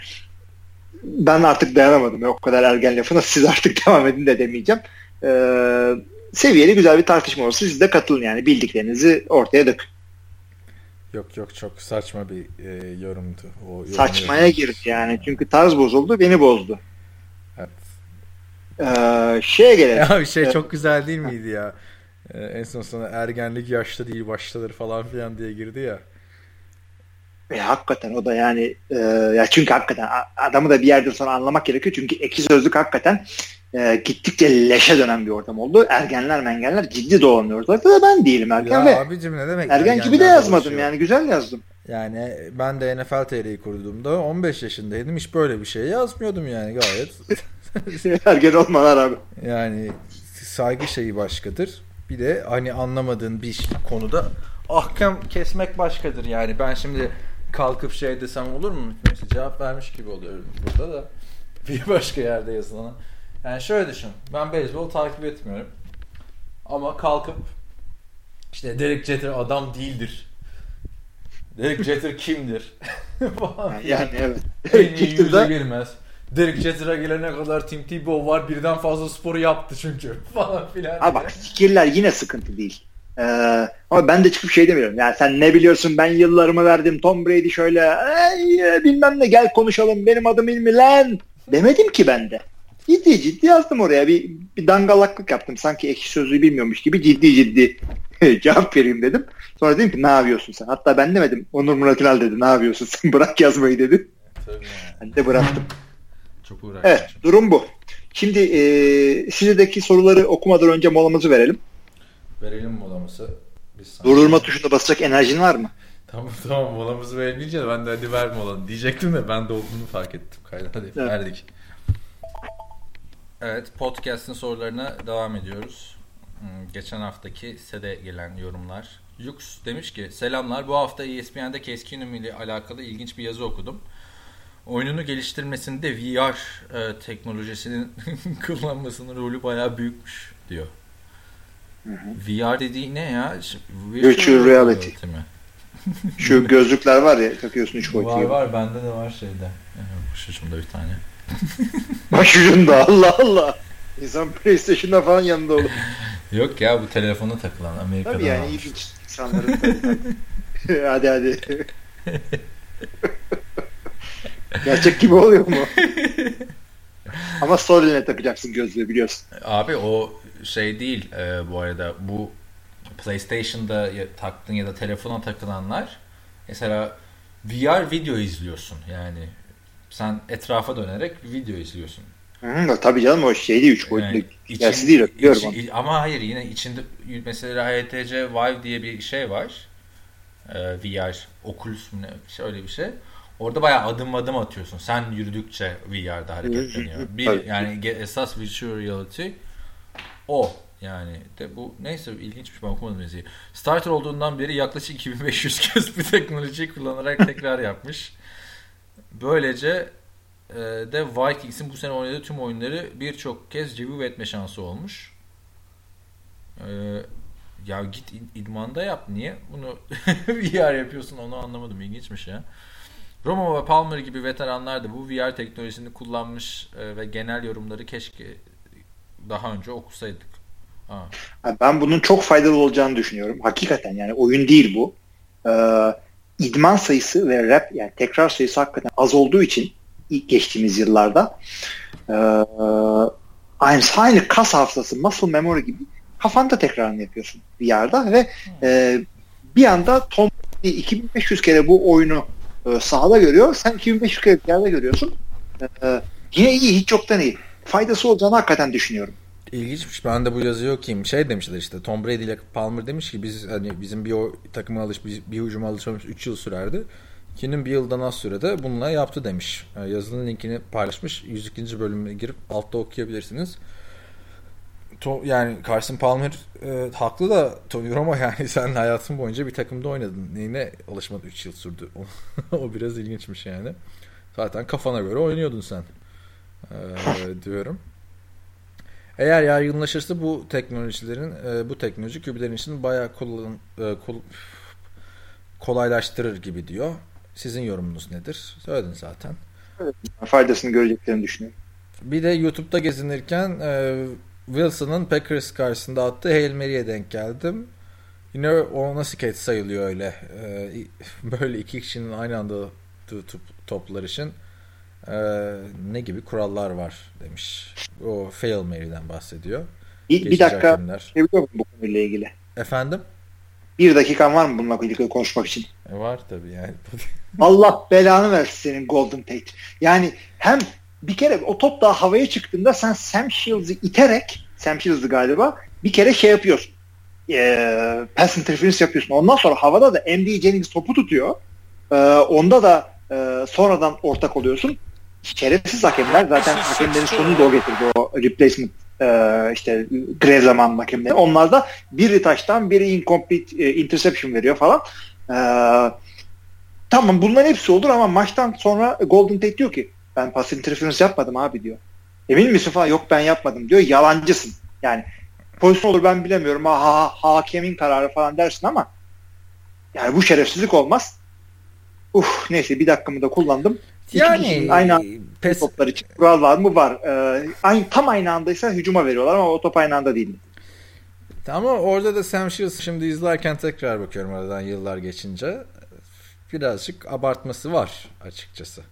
ben artık dayanamadım. O kadar ergen lafına siz artık devam edin de demeyeceğim. Ee, seviyeli güzel bir tartışma olsun. Siz de katılın yani. Bildiklerinizi ortaya dökün. Yok yok çok saçma bir e, yorumdu. O Saçmaya girdi yani. Çünkü tarz bozuldu, beni bozdu. Ee, şeye gelelim. Ya bir şey çok güzel değil miydi ya? Ee, en son sana ergenlik yaşta değil baştadır falan filan diye girdi ya. E, hakikaten o da yani e, ya çünkü hakikaten adamı da bir yerden sonra anlamak gerekiyor. Çünkü iki sözlük hakikaten e, gittikçe leşe dönen bir ortam oldu. Ergenler mengenler ciddi dolanıyor ortalıkta da ben değilim ergen ya ve abicim ne demek ergen gibi de yazmadım dolaşıyor. yani güzel yazdım. Yani ben de NFL TR'yi kurduğumda 15 yaşındaydım. Hiç böyle bir şey yazmıyordum yani gayet. ergen olmalar abi. Yani saygı şeyi başkadır. Bir de hani anlamadığın bir konuda ahkam kesmek başkadır yani. Ben şimdi kalkıp şey desem olur mu? Mesela cevap vermiş gibi oluyorum burada da. Bir başka yerde yazılana. Yani şöyle düşün. Ben beyzbol takip etmiyorum. Ama kalkıp işte Derek Jeter adam değildir. Derek Jeter kimdir? yani evet. İyi yüze girmez. Derek Jeter'a gelene kadar Tim Tebow var. Birden fazla sporu yaptı çünkü. falan filan. Ha bak fikirler yine sıkıntı değil. Ee, ama ben de çıkıp şey demiyorum. Yani sen ne biliyorsun ben yıllarımı verdim. Tom Brady şöyle Ey, bilmem ne gel konuşalım benim adım ilmi lan. Demedim ki ben de. Ciddi ciddi yazdım oraya. Bir, bir dangalaklık yaptım. Sanki ekşi sözlüğü bilmiyormuş gibi ciddi ciddi cevap vereyim dedim. Sonra dedim ki ne yapıyorsun sen? Hatta ben demedim. Onur Murat İnal dedi. Ne yapıyorsun sen? Bırak yazmayı dedi. Tabii. Ben de bıraktım. Çok uğraştım. Evet durum bu. Şimdi e, sizdeki soruları okumadan önce molamızı verelim. Verelim molamızı. Durdurma tuşuna basacak enerjin var mı? Tamam tamam molamızı verebilince ben de hadi ver molanı diyecektim de ben de olduğunu fark ettim. Kayda. Hadi evet. verdik. Evet podcast'ın sorularına devam ediyoruz. Hmm, geçen haftaki sede gelen yorumlar. Yux demiş ki selamlar bu hafta ESPN'de Case ile alakalı ilginç bir yazı okudum. Oyununu geliştirmesinde VR e, teknolojisinin kullanmasının rolü bayağı büyükmüş diyor. Hı hı. VR dediği ne ya? Virtual, Virtual reality. mi? Şu gözlükler var ya takıyorsun 3 boyutlu. Var var bende de var şeyde. Başucumda bir tane. Başucunda Allah Allah. İnsan PlayStation'da falan yanında olur. Yok ya bu telefona takılan Amerika'dan Tabii yani ilginç insanların. hadi hadi. Gerçek gibi oluyor mu? Ama Storyline takacaksın gözlüğü biliyorsun. Abi o şey değil e, bu arada bu PlayStation'da taktığın ya da telefona takılanlar mesela VR video izliyorsun yani sen etrafa dönerek video izliyorsun. Hı, tabii canım o şey değil 3 boyutlu. Yani Gerçi değil onu. ama hayır yine içinde mesela HTC Vive diye bir şey var. Ee, VR, Oculus mu ne şöyle bir şey. Orada bayağı adım adım atıyorsun. Sen yürüdükçe VR'da hareketleniyor. Bir yani esas virtual reality o. Yani de bu neyse ilginçmiş ben okumadım yazıyı. Starter olduğundan beri yaklaşık 2500 kez bir teknolojiyi kullanarak tekrar yapmış. Böylece e, de Vikings'in bu sene oynadığı tüm oyunları birçok kez review etme şansı olmuş. E, ya git id- idmanda yap. Niye bunu VR yapıyorsun onu anlamadım. İlginçmiş ya. Romo ve Palmer gibi veteranlar da bu VR teknolojisini kullanmış e, ve genel yorumları keşke daha önce okusaydık. Ha. Ben bunun çok faydalı olacağını düşünüyorum. Hakikaten yani oyun değil bu. Ee, idman sayısı ve rap yani tekrar sayısı hakikaten az olduğu için ilk geçtiğimiz yıllarda ee, aynı, kas hafızası, muscle memory gibi kafanda tekrarını yapıyorsun VR'da ve e, bir anda Tom Brady 2500 kere bu oyunu e, sahada görüyor. Sen 2500 kere yerde görüyorsun. E, yine iyi, hiç yoktan iyi. Faydası olacağını hakikaten düşünüyorum. İlginçmiş. Ben de bu yazıyı okuyayım. Şey demişler işte Tom Brady ile Palmer demiş ki biz hani bizim bir o takıma alış bir, bir hücuma alışmamız 3 yıl sürerdi. Kinin bir yıldan az sürede bununla yaptı demiş. Yani yazının linkini paylaşmış. 102. bölüme girip altta okuyabilirsiniz. To, yani Carson Palmer e, haklı da Tony Romo yani sen hayatın boyunca bir takımda oynadın. Neyine alışmadı 3 yıl sürdü. O, biraz ilginçmiş yani. Zaten kafana göre oynuyordun sen. E, diyorum. Eğer yaygınlaşırsa bu teknolojilerin e, bu teknoloji kübelerin için bayağı kullan, e, kol- kolaylaştırır gibi diyor. Sizin yorumunuz nedir? Söyledin zaten. Faydasını göreceklerini düşünüyorum. Bir de YouTube'da gezinirken e, Wilson'ın Packers karşısında attığı Hail Mary'e denk geldim. Yine o nasıl catch sayılıyor öyle. E, böyle iki kişinin aynı anda toplar için e, ne gibi kurallar var demiş. O Fail Mary'den bahsediyor. Bir, bir dakika hakemler. şey biliyor bu konuyla ilgili? Efendim? Bir dakikan var mı bununla ilgili konuşmak için? E, var tabii yani. Allah belanı versin senin Golden Tate. Yani hem bir kere o top daha havaya çıktığında sen Sam Shields'ı iterek Sam Shields'ı galiba bir kere şey yapıyorsun. Ee, pass interference yapıyorsun. Ondan sonra havada da MD Jennings topu tutuyor. Ee, onda da e, sonradan ortak oluyorsun. Şerefsiz hakemler zaten hakemlerin sonunu da o getirdi o replacement e, işte grev zamanı hakemleri. Onlar da biri taştan biri incomplete e, interception veriyor falan. Eee Tamam bunların hepsi olur ama maçtan sonra Golden Tate diyor ki ben pass interference yapmadım abi diyor. Emin misin falan yok ben yapmadım diyor. Yalancısın. Yani pozisyon olur ben bilemiyorum. Ha, ha, hakemin kararı falan dersin ama yani bu şerefsizlik olmaz. Uf neyse bir dakikamı da kullandım. Yani aynı pes, toplar için kural var mı? Var. Ee, aynı, tam aynı andaysa hücuma veriyorlar ama o top aynı anda değil. ama orada da Sam Shields şimdi izlerken tekrar bakıyorum aradan yıllar geçince birazcık abartması var açıkçası.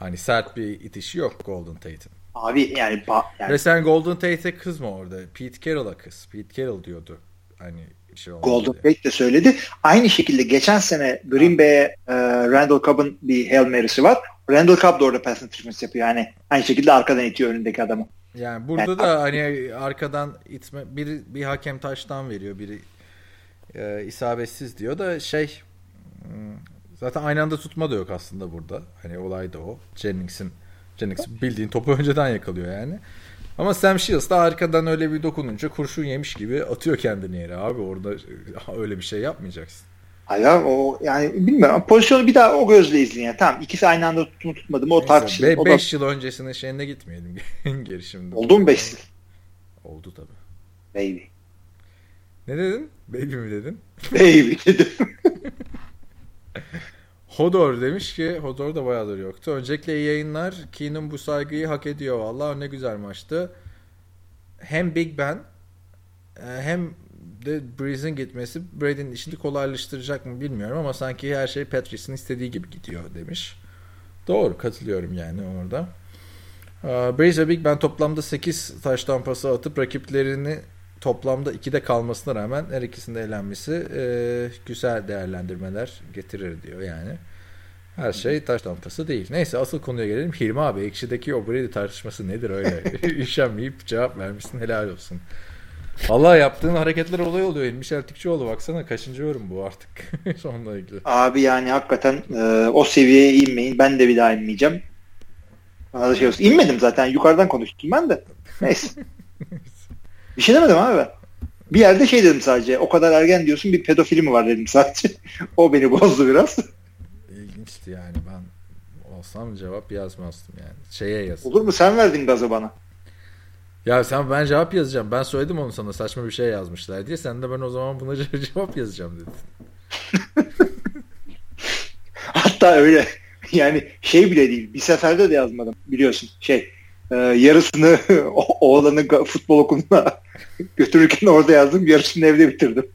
Hani sert bir itişi yok Golden Tate'in. Abi yani, yani Ve sen Golden Tate'e kızma orada. Pete Carroll'a kız. Pete Carroll diyordu. Hani şey Golden diye. Tate de söyledi. Aynı şekilde geçen sene Green Bay'e e, Randall Cobb'ın bir Hail Mary'si var. Randall Cobb da orada pass interference yapıyor. Yani aynı şekilde arkadan itiyor önündeki adamı. Yani burada Yani- da hani arkadan itme biri bir hakem taştan veriyor, biri e, isabetsiz diyor da şey hmm, zaten aynı anda tutma da yok aslında burada. Hani olay da o. Jennings'in Jennings bildiğin topu önceden yakalıyor yani. Ama Sam Shields da arkadan öyle bir dokununca kurşun yemiş gibi atıyor kendini yere abi. Orada öyle bir şey yapmayacaksın. Hayır o yani bilmiyorum. Pozisyonu bir daha o gözle izleyin. Yani. Tamam ikisi aynı anda tuttu mu tutmadı mı o tartışılır. O da 5 yıl öncesinin şeyine gitmeyelim geri şimdi. oldu mu 5 yıl? Oldu tabii. Baby. Ne dedin? Baby mi dedin? Baby dedim. Hodor demiş ki Hodor da bayağıdır yoktu. Öncelikle iyi yayınlar. Keenum bu saygıyı hak ediyor valla. Ne güzel maçtı. Hem Big Ben e, hem de Breeze'in gitmesi Brady'nin işini kolaylaştıracak mı bilmiyorum ama sanki her şey Patrice'in istediği gibi gidiyor demiş. Doğru katılıyorum yani orada. E, Breeze ve Big Ben toplamda 8 taş tampası atıp rakiplerini toplamda 2'de kalmasına rağmen her ikisinde eğlenmesi e, güzel değerlendirmeler getirir diyor yani. Her şey taş tampası değil. Neyse asıl konuya gelelim. Hilmi abi ekşideki o Brady tartışması nedir öyle? Üşenmeyip cevap vermişsin helal olsun. Allah yaptığın hareketler olay oluyor. İlmiş Ertikçioğlu baksana kaçıncı yorum bu artık onunla ilgili. Abi yani hakikaten e, o seviyeye inmeyin. Ben de bir daha inmeyeceğim. Bana da şey olsun. İnmedim zaten. Yukarıdan konuştum ben de. Neyse. bir şey demedim abi ben. Bir yerde şey dedim sadece. O kadar ergen diyorsun bir pedofili mi var dedim sadece. o beni bozdu biraz. İlginçti yani ben olsam cevap yazmazdım yani. Şeye yaz. Olur mu? Sen verdin gazı bana. Ya sen ben cevap yazacağım. Ben söyledim onu sana saçma bir şey yazmışlar diye. Sen de ben o zaman buna cevap yazacağım dedin. Hatta öyle. Yani şey bile değil. Bir seferde de yazmadım biliyorsun. Şey e, yarısını oğlanın futbol okuluna götürürken orada yazdım. Yarısını evde bitirdim.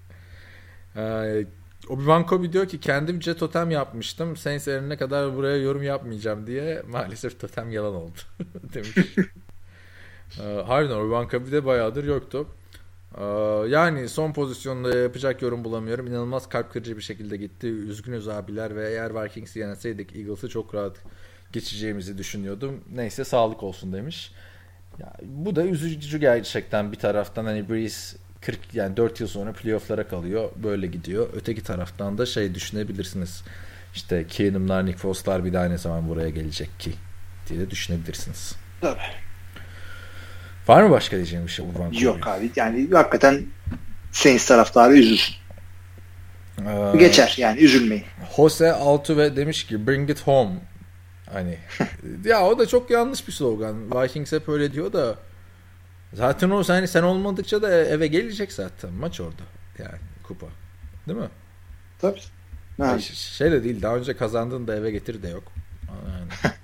Ee, Obi-Wan Kobe diyor ki kendimce totem yapmıştım. Saints ne kadar buraya yorum yapmayacağım diye maalesef totem yalan oldu demiş. ee, harbiden Obi-Wan Kobe de bayağıdır yoktu. Ee, yani son pozisyonda yapacak yorum bulamıyorum. İnanılmaz kalp kırıcı bir şekilde gitti. Üzgünüz abiler ve eğer Vikings'i yeneseydik Eagles'ı çok rahat geçeceğimizi düşünüyordum. Neyse sağlık olsun demiş. Ya, bu da üzücü gerçekten bir taraftan hani Breeze 40 yani 4 yıl sonra playoff'lara kalıyor. Böyle gidiyor. Öteki taraftan da şey düşünebilirsiniz. İşte Keenum'lar, Nick Fost'lar bir daha ne zaman buraya gelecek ki diye de düşünebilirsiniz. Tabii. Var mı başka diyeceğim bir şey? Urban Yok abi. Yani hakikaten Saints taraftarı üzülsün. Ee, Geçer yani üzülmeyin. Jose Altuve demiş ki bring it home. Hani ya o da çok yanlış bir slogan. Vikings hep öyle diyor da zaten o sen, sen olmadıkça da eve gelecek zaten maç orada. Yani kupa. Değil mi? Tabii. Yani şey de değil daha önce kazandığın da eve getir de yok. Yani.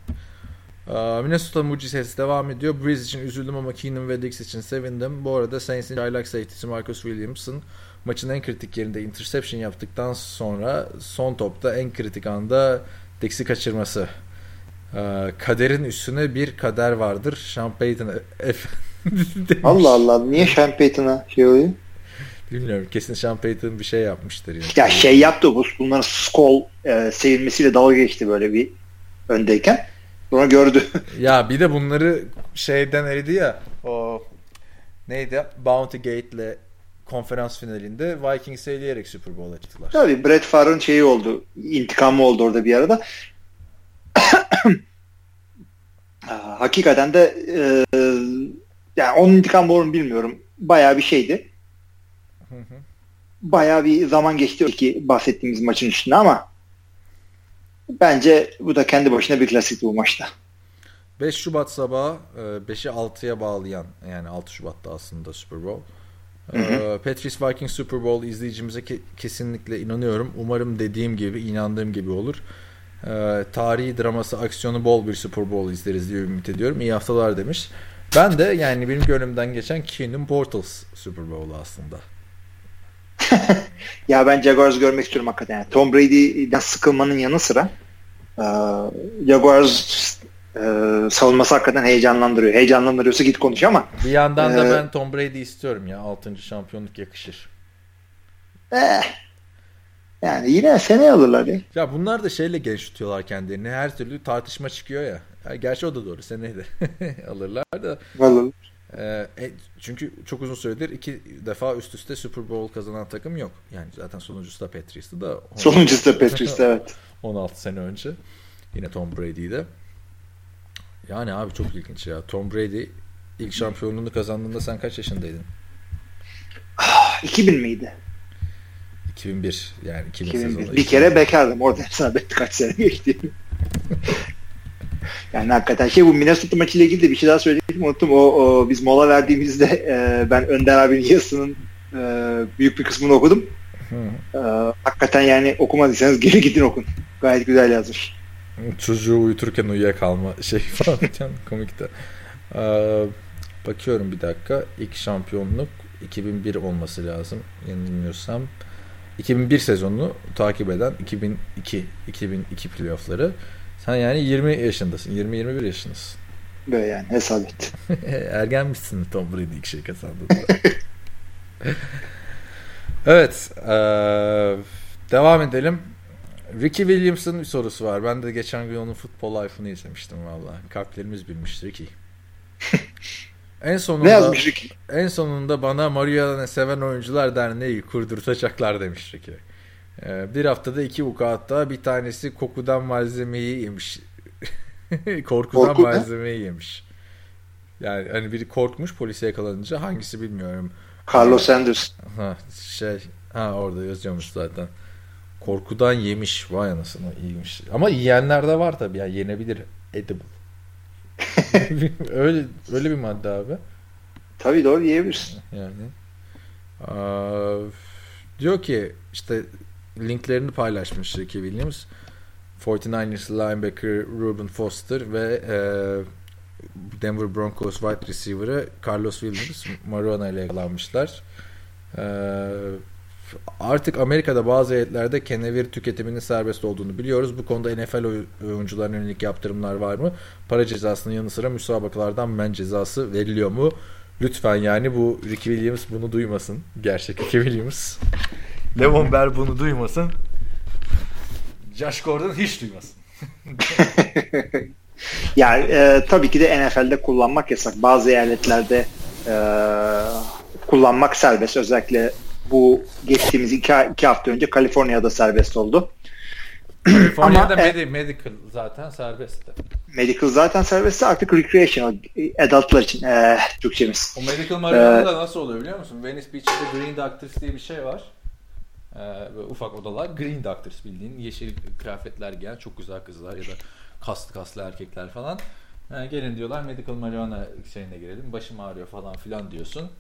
Minnesota mucizesi devam ediyor. Breeze için üzüldüm ama Keenum ve Dix için sevindim. Bu arada Saints'in çaylak safety'si Marcus Williamson maçın en kritik yerinde interception yaptıktan sonra son topta en kritik anda Dix'i kaçırması. Kaderin üstüne bir kader vardır. Sean Payton Allah Allah. Niye Sean Payton'a şey oluyor? Bilmiyorum. Kesin Sean Payton bir şey yapmıştır. Yani. Ya şey yaptı bu. Bunların skol e, sevilmesiyle dalga geçti böyle bir öndeyken. Sonra gördü. ya bir de bunları şeyden eridi ya o neydi? Bounty Gate'le konferans finalinde Vikings eleyerek Super Bowl açtılar. Tabii Brett Favre'ın şeyi oldu. intikamı oldu orada bir arada. Hakikaten de e, yani onun intikamı olur mu bilmiyorum. Bayağı bir şeydi. Hı hı. Bayağı bir zaman geçti ki bahsettiğimiz maçın üstünde ama Bence bu da kendi başına bir klasik bu maçta. 5 Şubat sabahı 5'i 6'ya bağlayan yani 6 Şubat'ta aslında Super Bowl. Hı hı. E, Patriots Vikings Super Bowl izleyicimize ke- kesinlikle inanıyorum. Umarım dediğim gibi, inandığım gibi olur. Ee, tarihi draması, aksiyonu bol bir Super Bowl izleriz diye ümit ediyorum. İyi haftalar demiş. Ben de yani benim gönlümden geçen Keenan Portals Super Bowl'u aslında. ya ben Jaguars görmek istiyorum hakikaten. Yani Tom Brady'den sıkılmanın yanı sıra e, Jaguars e, savunması hakikaten heyecanlandırıyor. Heyecanlandırıyorsa git konuş ama. Bir yandan da e, ben Tom Brady istiyorum ya. 6. şampiyonluk yakışır. Eh, yani yine sene alırlar ya. Ya bunlar da şeyle genç tutuyorlar kendilerini. Her türlü tartışma çıkıyor ya. ya gerçi o da doğru. Seneye de alırlar da. Alır. Ee, e, çünkü çok uzun süredir iki defa üst üste Super Bowl kazanan takım yok. Yani zaten sonuncusu da Patriots'tı da. Sonuncusu da Patriots evet. 16 sene önce. Yine Tom Brady'de. Yani abi çok ilginç ya. Tom Brady ilk şampiyonluğunu kazandığında sen kaç yaşındaydın? 2000 ah, miydi? 2001 yani 2000 2001. Sezonu. Bir kere bekardım. Orada sana kaç sene geçti. Yani hakikaten şey bu Minnesota maçıyla ilgili de bir şey daha söyleyeyim unuttum. O, o biz mola verdiğimizde e, ben Önder abinin yazısının e, büyük bir kısmını okudum. E, hakikaten yani okumadıysanız geri gidin okun. Gayet güzel yazmış. Çocuğu uyuturken uyuyakalma şey falan komikti. Ee, bakıyorum bir dakika. İlk şampiyonluk 2001 olması lazım. Yanılmıyorsam. 2001 sezonunu takip eden 2002 2002 playoff'ları. Sen yani 20 yaşındasın. 20-21 yaşındasın. Böyle yani hesap et. Ergenmişsin Tom Brady ilk şey kazandığında. evet. Ee, devam edelim. Ricky Williams'ın bir sorusu var. Ben de geçen gün onun futbol life'ını izlemiştim valla. Kalplerimiz bilmiş Ricky. En sonunda, ne yazmış Ricky? En sonunda bana Mariana Seven Oyuncular Derneği kurdurtacaklar demiş Ricky. Ee, bir haftada iki vukuatta bir tanesi kokudan malzemeyi yemiş. Korkudan Korku malzemeyi ne? yemiş. Yani hani biri korkmuş polise yakalanınca hangisi bilmiyorum. Carlos Sanders. Ha, şey ha orada yazıyormuş zaten. Korkudan yemiş. Vay anasını iyiymiş. Ama yiyenler de var tabii. Yani yenebilir. Edible. Öyle öyle bir madde abi. Tabii doğru yiyebilirsin. Yani. Aa, diyor ki işte linklerini paylaşmış Ricky Williams. 49ers linebacker Ruben Foster ve e, Denver Broncos wide receiver'ı Carlos Williams Marijuana ile yakalanmışlar. E, artık Amerika'da bazı eyaletlerde kenevir tüketiminin serbest olduğunu biliyoruz. Bu konuda NFL oyuncularına yönelik yaptırımlar var mı? Para cezasının yanı sıra müsabakalardan men cezası veriliyor mu? Lütfen yani bu Ricky Williams bunu duymasın. Gerçek Ricky Williams. Levon Bell bunu duymasın. Josh Gordon hiç duymasın. yani e, tabii ki de NFL'de kullanmak yasak. Bazı eyaletlerde e, kullanmak serbest. Özellikle bu geçtiğimiz iki, iki hafta önce Kaliforniya'da serbest oldu. Kaliforniya'da Ama, med- medical zaten serbest. Medical zaten serbest artık recreational adultlar için e, Türkçemiz. O medical marijuana ee, nasıl oluyor biliyor musun? Venice Beach'te Green Doctors diye bir şey var. Ee, ufak odalar. Green Doctors bildiğin yeşil kıyafetler giyen çok güzel kızlar ya da kaslı kaslı erkekler falan. Yani gelin diyorlar medical marijuana şeyine girelim. Başım ağrıyor falan filan diyorsun.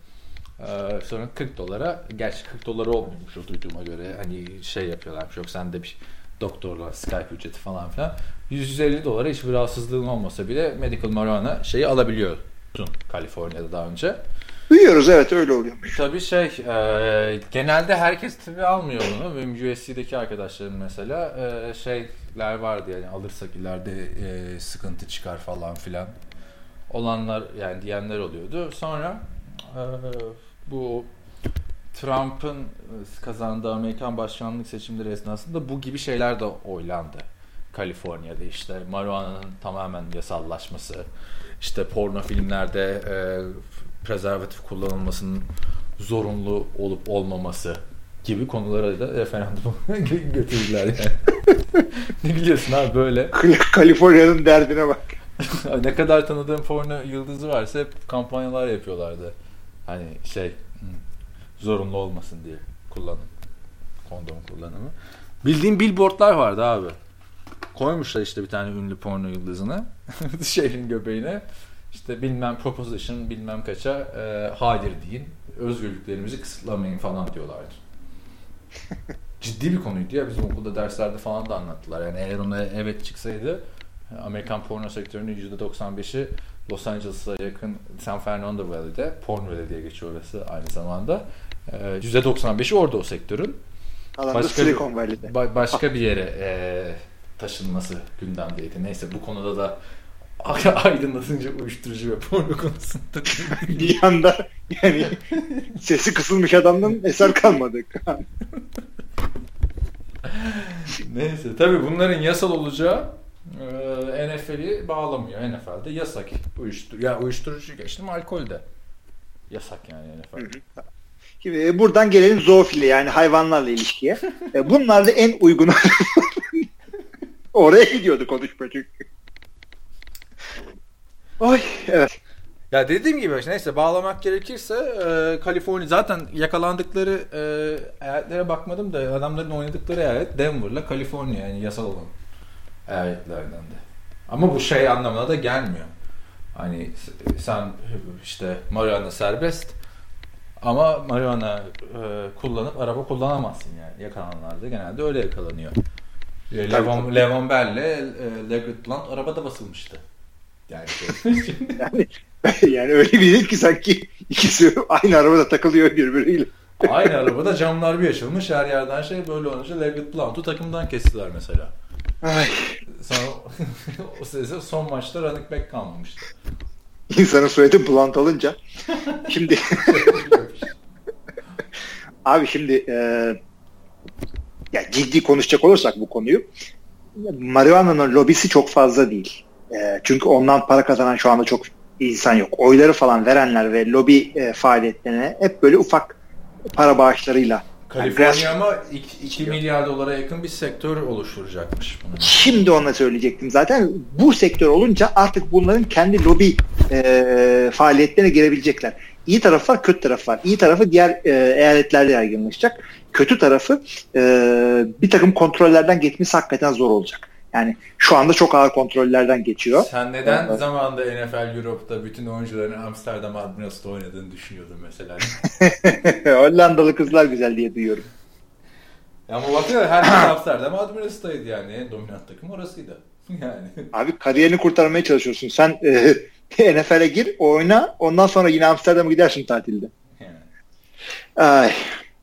Ee, sonra 40 dolara, gerçi 40 dolar olmuyormuş o duyduğuma göre. Hani şey yapıyorlarmış yok sen de bir doktorla Skype ücreti falan filan. 150 dolara hiçbir rahatsızlığın olmasa bile medical marijuana şeyi alabiliyorsun Kaliforniya'da daha önce. Duyuyoruz evet öyle oluyormuş. Tabii şey e, genelde herkes tabii almıyor bunu. Benim USC'deki arkadaşlarım mesela e, şeyler vardı yani alırsak ileride e, sıkıntı çıkar falan filan olanlar yani diyenler oluyordu. Sonra e, bu Trump'ın kazandığı Amerikan başkanlık seçimleri esnasında bu gibi şeyler de oylandı. Kaliforniya'da işte marijuana'nın tamamen yasallaşması, işte porno filmlerde e, prezervatif kullanılmasının zorunlu olup olmaması gibi konulara da referandum götürdüler yani. ne biliyorsun abi böyle. Kaliforniya'nın derdine bak. ne kadar tanıdığım porno yıldızı varsa hep kampanyalar yapıyorlardı. Hani şey zorunlu olmasın diye kullanım. Kondom kullanımı. Bildiğim billboardlar vardı abi. Koymuşlar işte bir tane ünlü porno yıldızını şehrin göbeğine. İşte bilmem proposition bilmem kaça e, hayır deyin. Özgürlüklerimizi kısıtlamayın falan diyorlardı. Ciddi bir konuydu ya bizim okulda derslerde falan da anlattılar. Yani eğer ona evet çıksaydı Amerikan porno sektörünün %95'i Los Angeles'a yakın San Fernando Valley'de Porn Valley diye geçiyor orası aynı zamanda. Ee, %95'i orada o sektörün. Başka Silicon Valley'de. Ba- başka bir yere e, taşınması gündemdeydi. Neyse bu konuda da aydınlatınca uyuşturucu ve porno konusunda bir anda yani sesi kısılmış adamdan eser kalmadı. Neyse tabi bunların yasal olacağı e, NFL'i bağlamıyor. NFL'de yasak uyuşturucu. Ya uyuşturucu geçtim alkol de yasak yani NFL. Şimdi buradan gelelim zoofili yani hayvanlarla ilişkiye. E, bunlar da en uygun oraya gidiyordu konuşma çünkü. Oy evet. Ya dediğim gibi neyse bağlamak gerekirse e, Kaliforniya zaten yakalandıkları e, eyaletlere bakmadım da adamların oynadıkları eyalet Denver'la Kaliforniya yani yasal olan eyaletlerden de. Ama bu şey anlamına da gelmiyor. Hani sen işte marijuana serbest ama marijuana e, kullanıp araba kullanamazsın yani. Yakalananlar da genelde öyle yakalanıyor. Levon, Levon Bell'le e, Leggett Blunt arabada basılmıştı. Yani, yani, yani öyle bir değil ki sanki ikisi aynı arabada takılıyor birbiriyle. aynı arabada camlar bir açılmış her yerden şey böyle olunca Leggett Blunt'u takımdan kestiler mesela. Ay. Sonra o sırada son maçta running back kalmamıştı. İnsanın soyadı Blunt olunca. Şimdi abi şimdi e, ya ciddi konuşacak olursak bu konuyu marihuana'nın lobisi çok fazla değil. E, çünkü ondan para kazanan şu anda çok insan yok. Oyları falan verenler ve lobi e, faaliyetlerine hep böyle ufak para bağışlarıyla Kaliforniya ama 2 milyar dolara yakın bir sektör oluşturacakmış. Bunu. Şimdi ona söyleyecektim zaten. Bu sektör olunca artık bunların kendi lobi e, faaliyetlerine girebilecekler. İyi tarafı var, kötü tarafı var. İyi tarafı diğer e, eyaletlerde yaygınlaşacak. Kötü tarafı e, bir takım kontrollerden geçmesi hakikaten zor olacak. Yani şu anda çok ağır kontrollerden geçiyor. Sen neden evet. zamanında NFL Europe'da bütün oyuncuların Amsterdam Admirals'ta oynadığını düşünüyordun mesela? Hollandalı kızlar güzel diye duyuyorum. Ya ama bakıyor herkes Amsterdam Admirals'taydı yani. En dominant takım orasıydı. Yani. Abi kariyerini kurtarmaya çalışıyorsun. Sen e, NFL'e gir, oyna. Ondan sonra yine Amsterdam'a gidersin tatilde. Yani. Ay.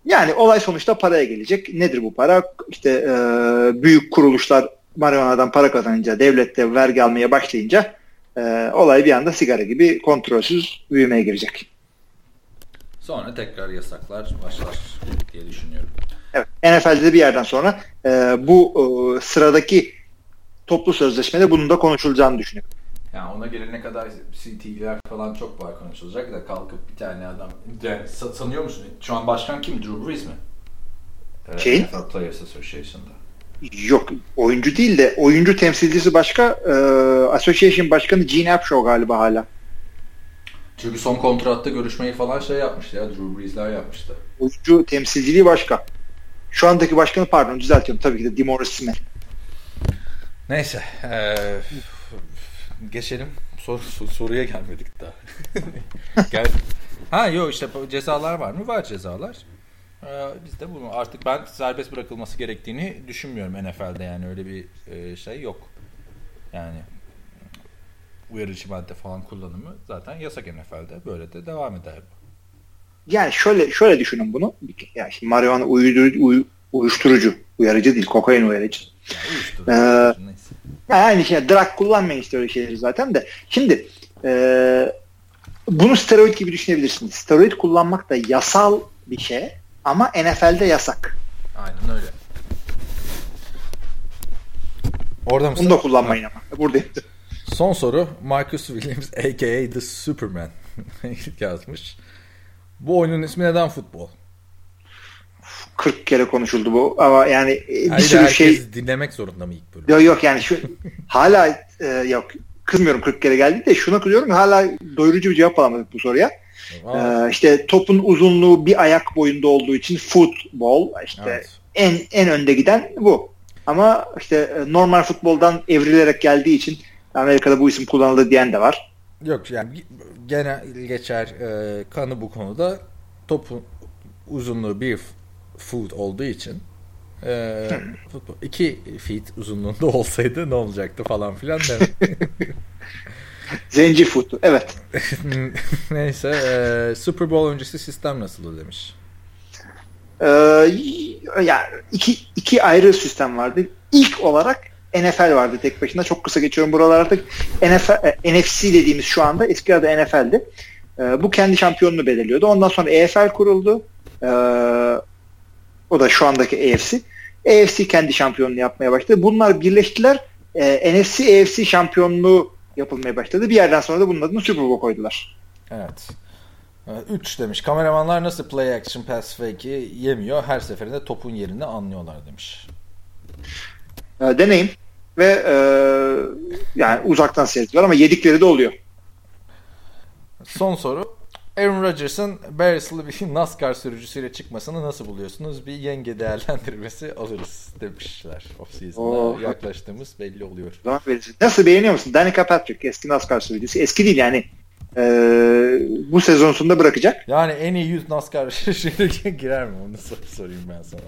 Yani olay sonuçta paraya gelecek. Nedir bu para? İşte e, büyük kuruluşlar marihuanadan para kazanınca, devlet de vergi almaya başlayınca e, olay bir anda sigara gibi kontrolsüz büyümeye girecek. Sonra tekrar yasaklar başlar diye düşünüyorum. Evet. NFL'de bir yerden sonra e, bu e, sıradaki toplu sözleşmede bunun da konuşulacağını düşünüyorum. Yani ona gelene kadar CT'ler falan çok var konuşulacak da kalkıp bir tane adam yani sanıyor musun? Şu an başkan kim? Drew Brees mi? Şey? NFL Players Association'da. Yok oyuncu değil de oyuncu temsilcisi başka e, Association başkanı Gene Upshaw galiba hala. Çünkü son kontratta görüşmeyi falan şey yapmıştı ya Drew Brees'ler yapmıştı. Oyuncu temsilciliği başka. Şu andaki başkanı pardon düzeltiyorum tabii ki de DeMaurice Smith. Neyse. Ee, geçelim. Sor, soruya gelmedik daha. Gel. ha yok işte cezalar var mı? Var cezalar. Ee, biz de bunu artık ben serbest bırakılması gerektiğini düşünmüyorum NFL'de yani öyle bir e, şey yok. Yani uyarıcı madde falan kullanımı zaten yasak NFL'de. Böyle de devam eder. Yani şöyle şöyle düşünün bunu. Yani şimdi marihuana uyuşturucu, uy, uyuşturucu uyarıcı değil, kokain uyarıcı. Yani uyuşturucu. Ee, neyse. Yani şey, drug kullanmayın işte öyle şeyleri zaten de. Şimdi e, bunu steroid gibi düşünebilirsiniz. Steroid kullanmak da yasal bir şey ama NFL'de yasak. Aynen öyle. Orada mısın? Bunu da kullanmayın ha. ama. Buradayım. Son soru Marcus Williams a.k.a. The Superman yazmış. Bu oyunun ismi neden futbol? 40 kere konuşuldu bu ama yani bir Hayır, sürü şey dinlemek zorunda mı ilk bölüm? Yok yok yani şu hala e, yok kızmıyorum 40 kere geldi de şuna kızıyorum hala doyurucu bir cevap alamadık bu soruya. Ee, işte topun uzunluğu bir ayak boyunda olduğu için futbol işte evet. en en önde giden bu. Ama işte e, normal futboldan evrilerek geldiği için Amerika'da bu isim kullanıldı diyen de var. Yok yani gene geçer e, kanı bu konuda topun uzunluğu bir foot olduğu için e, futbol iki feet uzunluğunda olsaydı ne olacaktı falan filan demek. Zenci futu. Evet. Neyse. E, Super Bowl öncesi sistem nasıl demiş. Ee, ya iki, iki ayrı sistem vardı. İlk olarak NFL vardı tek başına. Çok kısa geçiyorum buralar artık. NFL, e, NFC dediğimiz şu anda eski adı NFL'di. E, bu kendi şampiyonunu belirliyordu. Ondan sonra EFL kuruldu. E, o da şu andaki AFC. AFC kendi şampiyonunu yapmaya başladı. Bunlar birleştiler. E, NFC AFC şampiyonluğu yapılmaya başladı. Bir yerden sonra da bunun adını Super Bowl koydular. Evet. 3 demiş. Kameramanlar nasıl play action pass fake'i yemiyor? Her seferinde topun yerini anlıyorlar demiş. E, deneyim ve e, yani uzaktan seyrediyorlar ama yedikleri de oluyor. Son soru. Aaron Rodgers'ın Barris'lı bir NASCAR sürücüsüyle çıkmasını nasıl buluyorsunuz? Bir yenge değerlendirmesi alırız demişler off-season'a. Yaklaştığımız belli oluyor. Nasıl beğeniyor musun? Danica Patrick eski NASCAR sürücüsü. Eski değil yani. Ee, bu sezon sonunda bırakacak. Yani en iyi 100 NASCAR girer mi? Onu sorayım ben sana.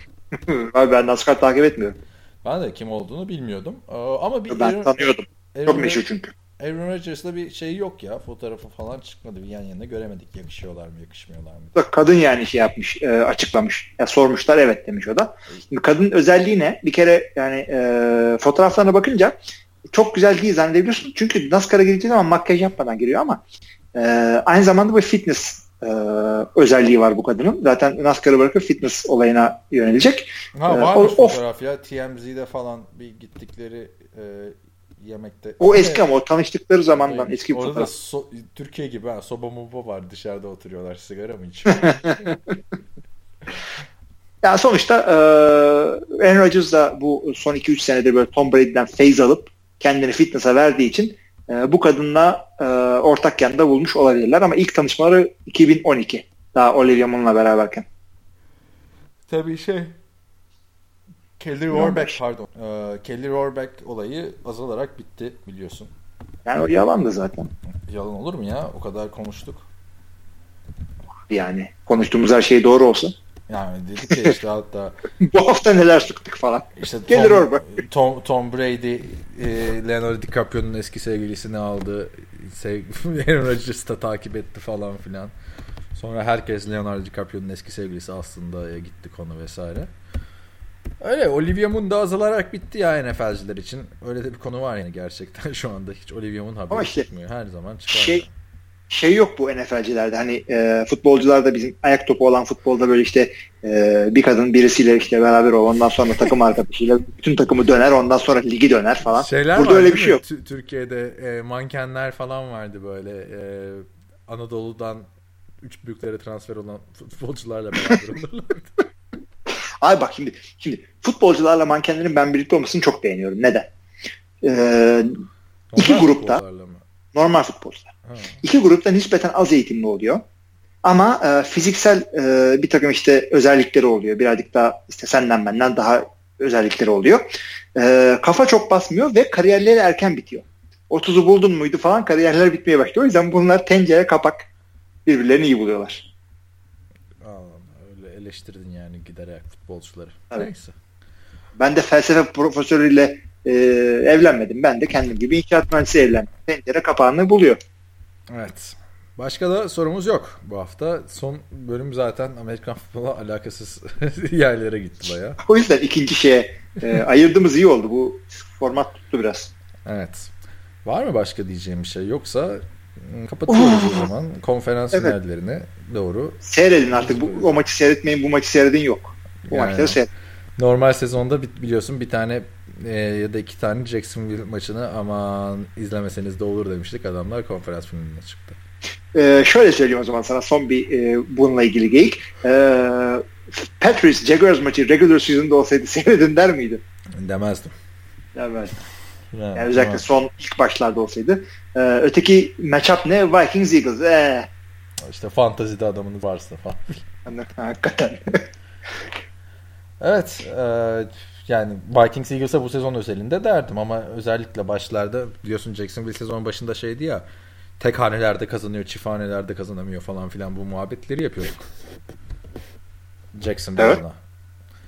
Abi ben NASCAR takip etmiyorum. Ben de kim olduğunu bilmiyordum. Ee, ama bir Ben Aaron, tanıyordum. Aaron, Çok meşhur çünkü. Aaron Rodgers'la bir şey yok ya. Fotoğrafı falan çıkmadı. Bir yan yana göremedik. Yakışıyorlar mı, yakışmıyorlar mı? Bak kadın yani şey yapmış, e, açıklamış. Ya sormuşlar evet demiş o da. Şimdi kadının özelliği ne? Bir kere yani e, fotoğraflarına bakınca çok güzel değil zannedebiliyorsun. Çünkü NASCAR'a girdiği zaman makyaj yapmadan giriyor ama e, aynı zamanda bir fitness e, özelliği var bu kadının. Zaten NASCAR'ı bırakıp fitness olayına yönelecek. Ha Ee, varmış o- o- fotoğraf ya. TMZ'de falan bir gittikleri e, yemekte. O eski ama o tanıştıkları zamandan Evet. eski bir Orada so- Türkiye gibi ha, soba moba var dışarıda oturuyorlar sigara mı içiyor? Ya sonuçta e, Aaron Rodgers da bu son 2-3 senedir böyle Tom Brady'den feyz alıp kendini fitness'a verdiği için e, bu kadınla e, ortak yanında bulmuş olabilirler ama ilk tanışmaları 2012. Daha Olivia Munn'la beraberken. Tabii şey Kelly Rohrbeck pardon. Ee, Kelly Rohrbeck olayı azalarak bitti biliyorsun. Yani o yalandı zaten. Yalan olur mu ya? O kadar konuştuk. Yani konuştuğumuz her şey doğru olsa. Yani dedik ya işte hatta bu hafta neler sıktık falan. işte Kelly Tom, Rohrbeck. Tom, Tom Brady e, Leonardo DiCaprio'nun eski sevgilisini aldı. Sev Aaron Rodgers'ı da takip etti falan filan. Sonra herkes Leonardo DiCaprio'nun eski sevgilisi aslında gitti konu vesaire. Öyle Olivia Munn da azalarak bitti ya NFL'ciler için. Öyle de bir konu var yani gerçekten şu anda. Hiç Olivia Munn haberi Ama işte çıkmıyor. Her zaman çıkar. Şey şey yok bu NFL'cilerde. Hani e, futbolcularda bizim ayak topu olan futbolda böyle işte e, bir kadın birisiyle işte beraber ol. Ondan sonra takım arkadaşıyla bütün takımı döner. Ondan sonra ligi döner falan. Şeyler Burada var öyle bir şey yok. Tü- Türkiye'de e, mankenler falan vardı böyle. E, Anadolu'dan üç büyüklere transfer olan futbolcularla beraber olurlardı. Abi bak şimdi şimdi futbolcularla mankenlerin ben birlikte olmasını çok beğeniyorum. Neden? Ee, İki grupta. normal futbolcular. Ha. İki grupta nispeten az eğitimli oluyor. Ama e, fiziksel e, bir takım işte özellikleri oluyor. Birazcık daha işte senden benden daha özellikleri oluyor. E, kafa çok basmıyor ve kariyerleri erken bitiyor. 30'u buldun muydu falan kariyerler bitmeye başlıyor. O yüzden bunlar tencere kapak birbirlerini iyi buluyorlar. Eleştirdin yani giderek futbolcuları. Evet. Neyse. Ben de felsefe profesörüyle e, evlenmedim. Ben de kendim gibi inşaat mühendisi evlendim. Tencere kapağını buluyor. Evet. Başka da sorumuz yok bu hafta. Son bölüm zaten Amerikan futbola alakasız yerlere gitti baya. O yüzden ikinci şeye e, ayırdığımız iyi oldu. Bu format tuttu biraz. Evet. Var mı başka diyeceğim bir şey? Yoksa hmm, kapatıyoruz o zaman. Konferans Evet. finallerine doğru. Seyredin artık. Bu, o maçı seyretmeyin. Bu maçı seyredin yok. Bu Yani. maçları seyredin. Normal sezonda bi- biliyorsun bir tane e, ya da iki tane Jacksonville maçını aman izlemeseniz de olur demiştik. Adamlar konferans finaline çıktı. Ee, şöyle söyleyeyim o zaman sana son bir e, bununla ilgili geyik. Ee, Patriots Jaguars maçı regular season'da olsaydı seyredin der miydi? Demezdim. Demez. Yani, Yani özellikle tamam. son ilk başlarda olsaydı. Ee, öteki matchup ne? Vikings Eagles. Ee, İşte fantazide adamın varsa falan. hakikaten. Evet. e, yani Vikings Eagles'a bu sezon özelinde derdim ama özellikle başlarda biliyorsun Jacksonville sezon başında şeydi ya tek hanelerde kazanıyor, çift hanelerde kazanamıyor falan filan bu muhabbetleri yapıyorduk. Jacksonville'la. Evet.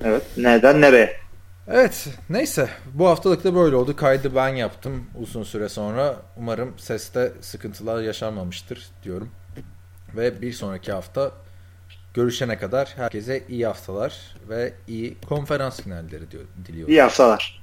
evet. Neden nereye? Evet. Neyse. Bu haftalık da böyle oldu. Kaydı ben yaptım uzun süre sonra. Umarım seste sıkıntılar yaşanmamıştır diyorum. Ve bir sonraki hafta görüşene kadar herkese iyi haftalar ve iyi konferans finalleri diyor, diliyorum. İyi haftalar.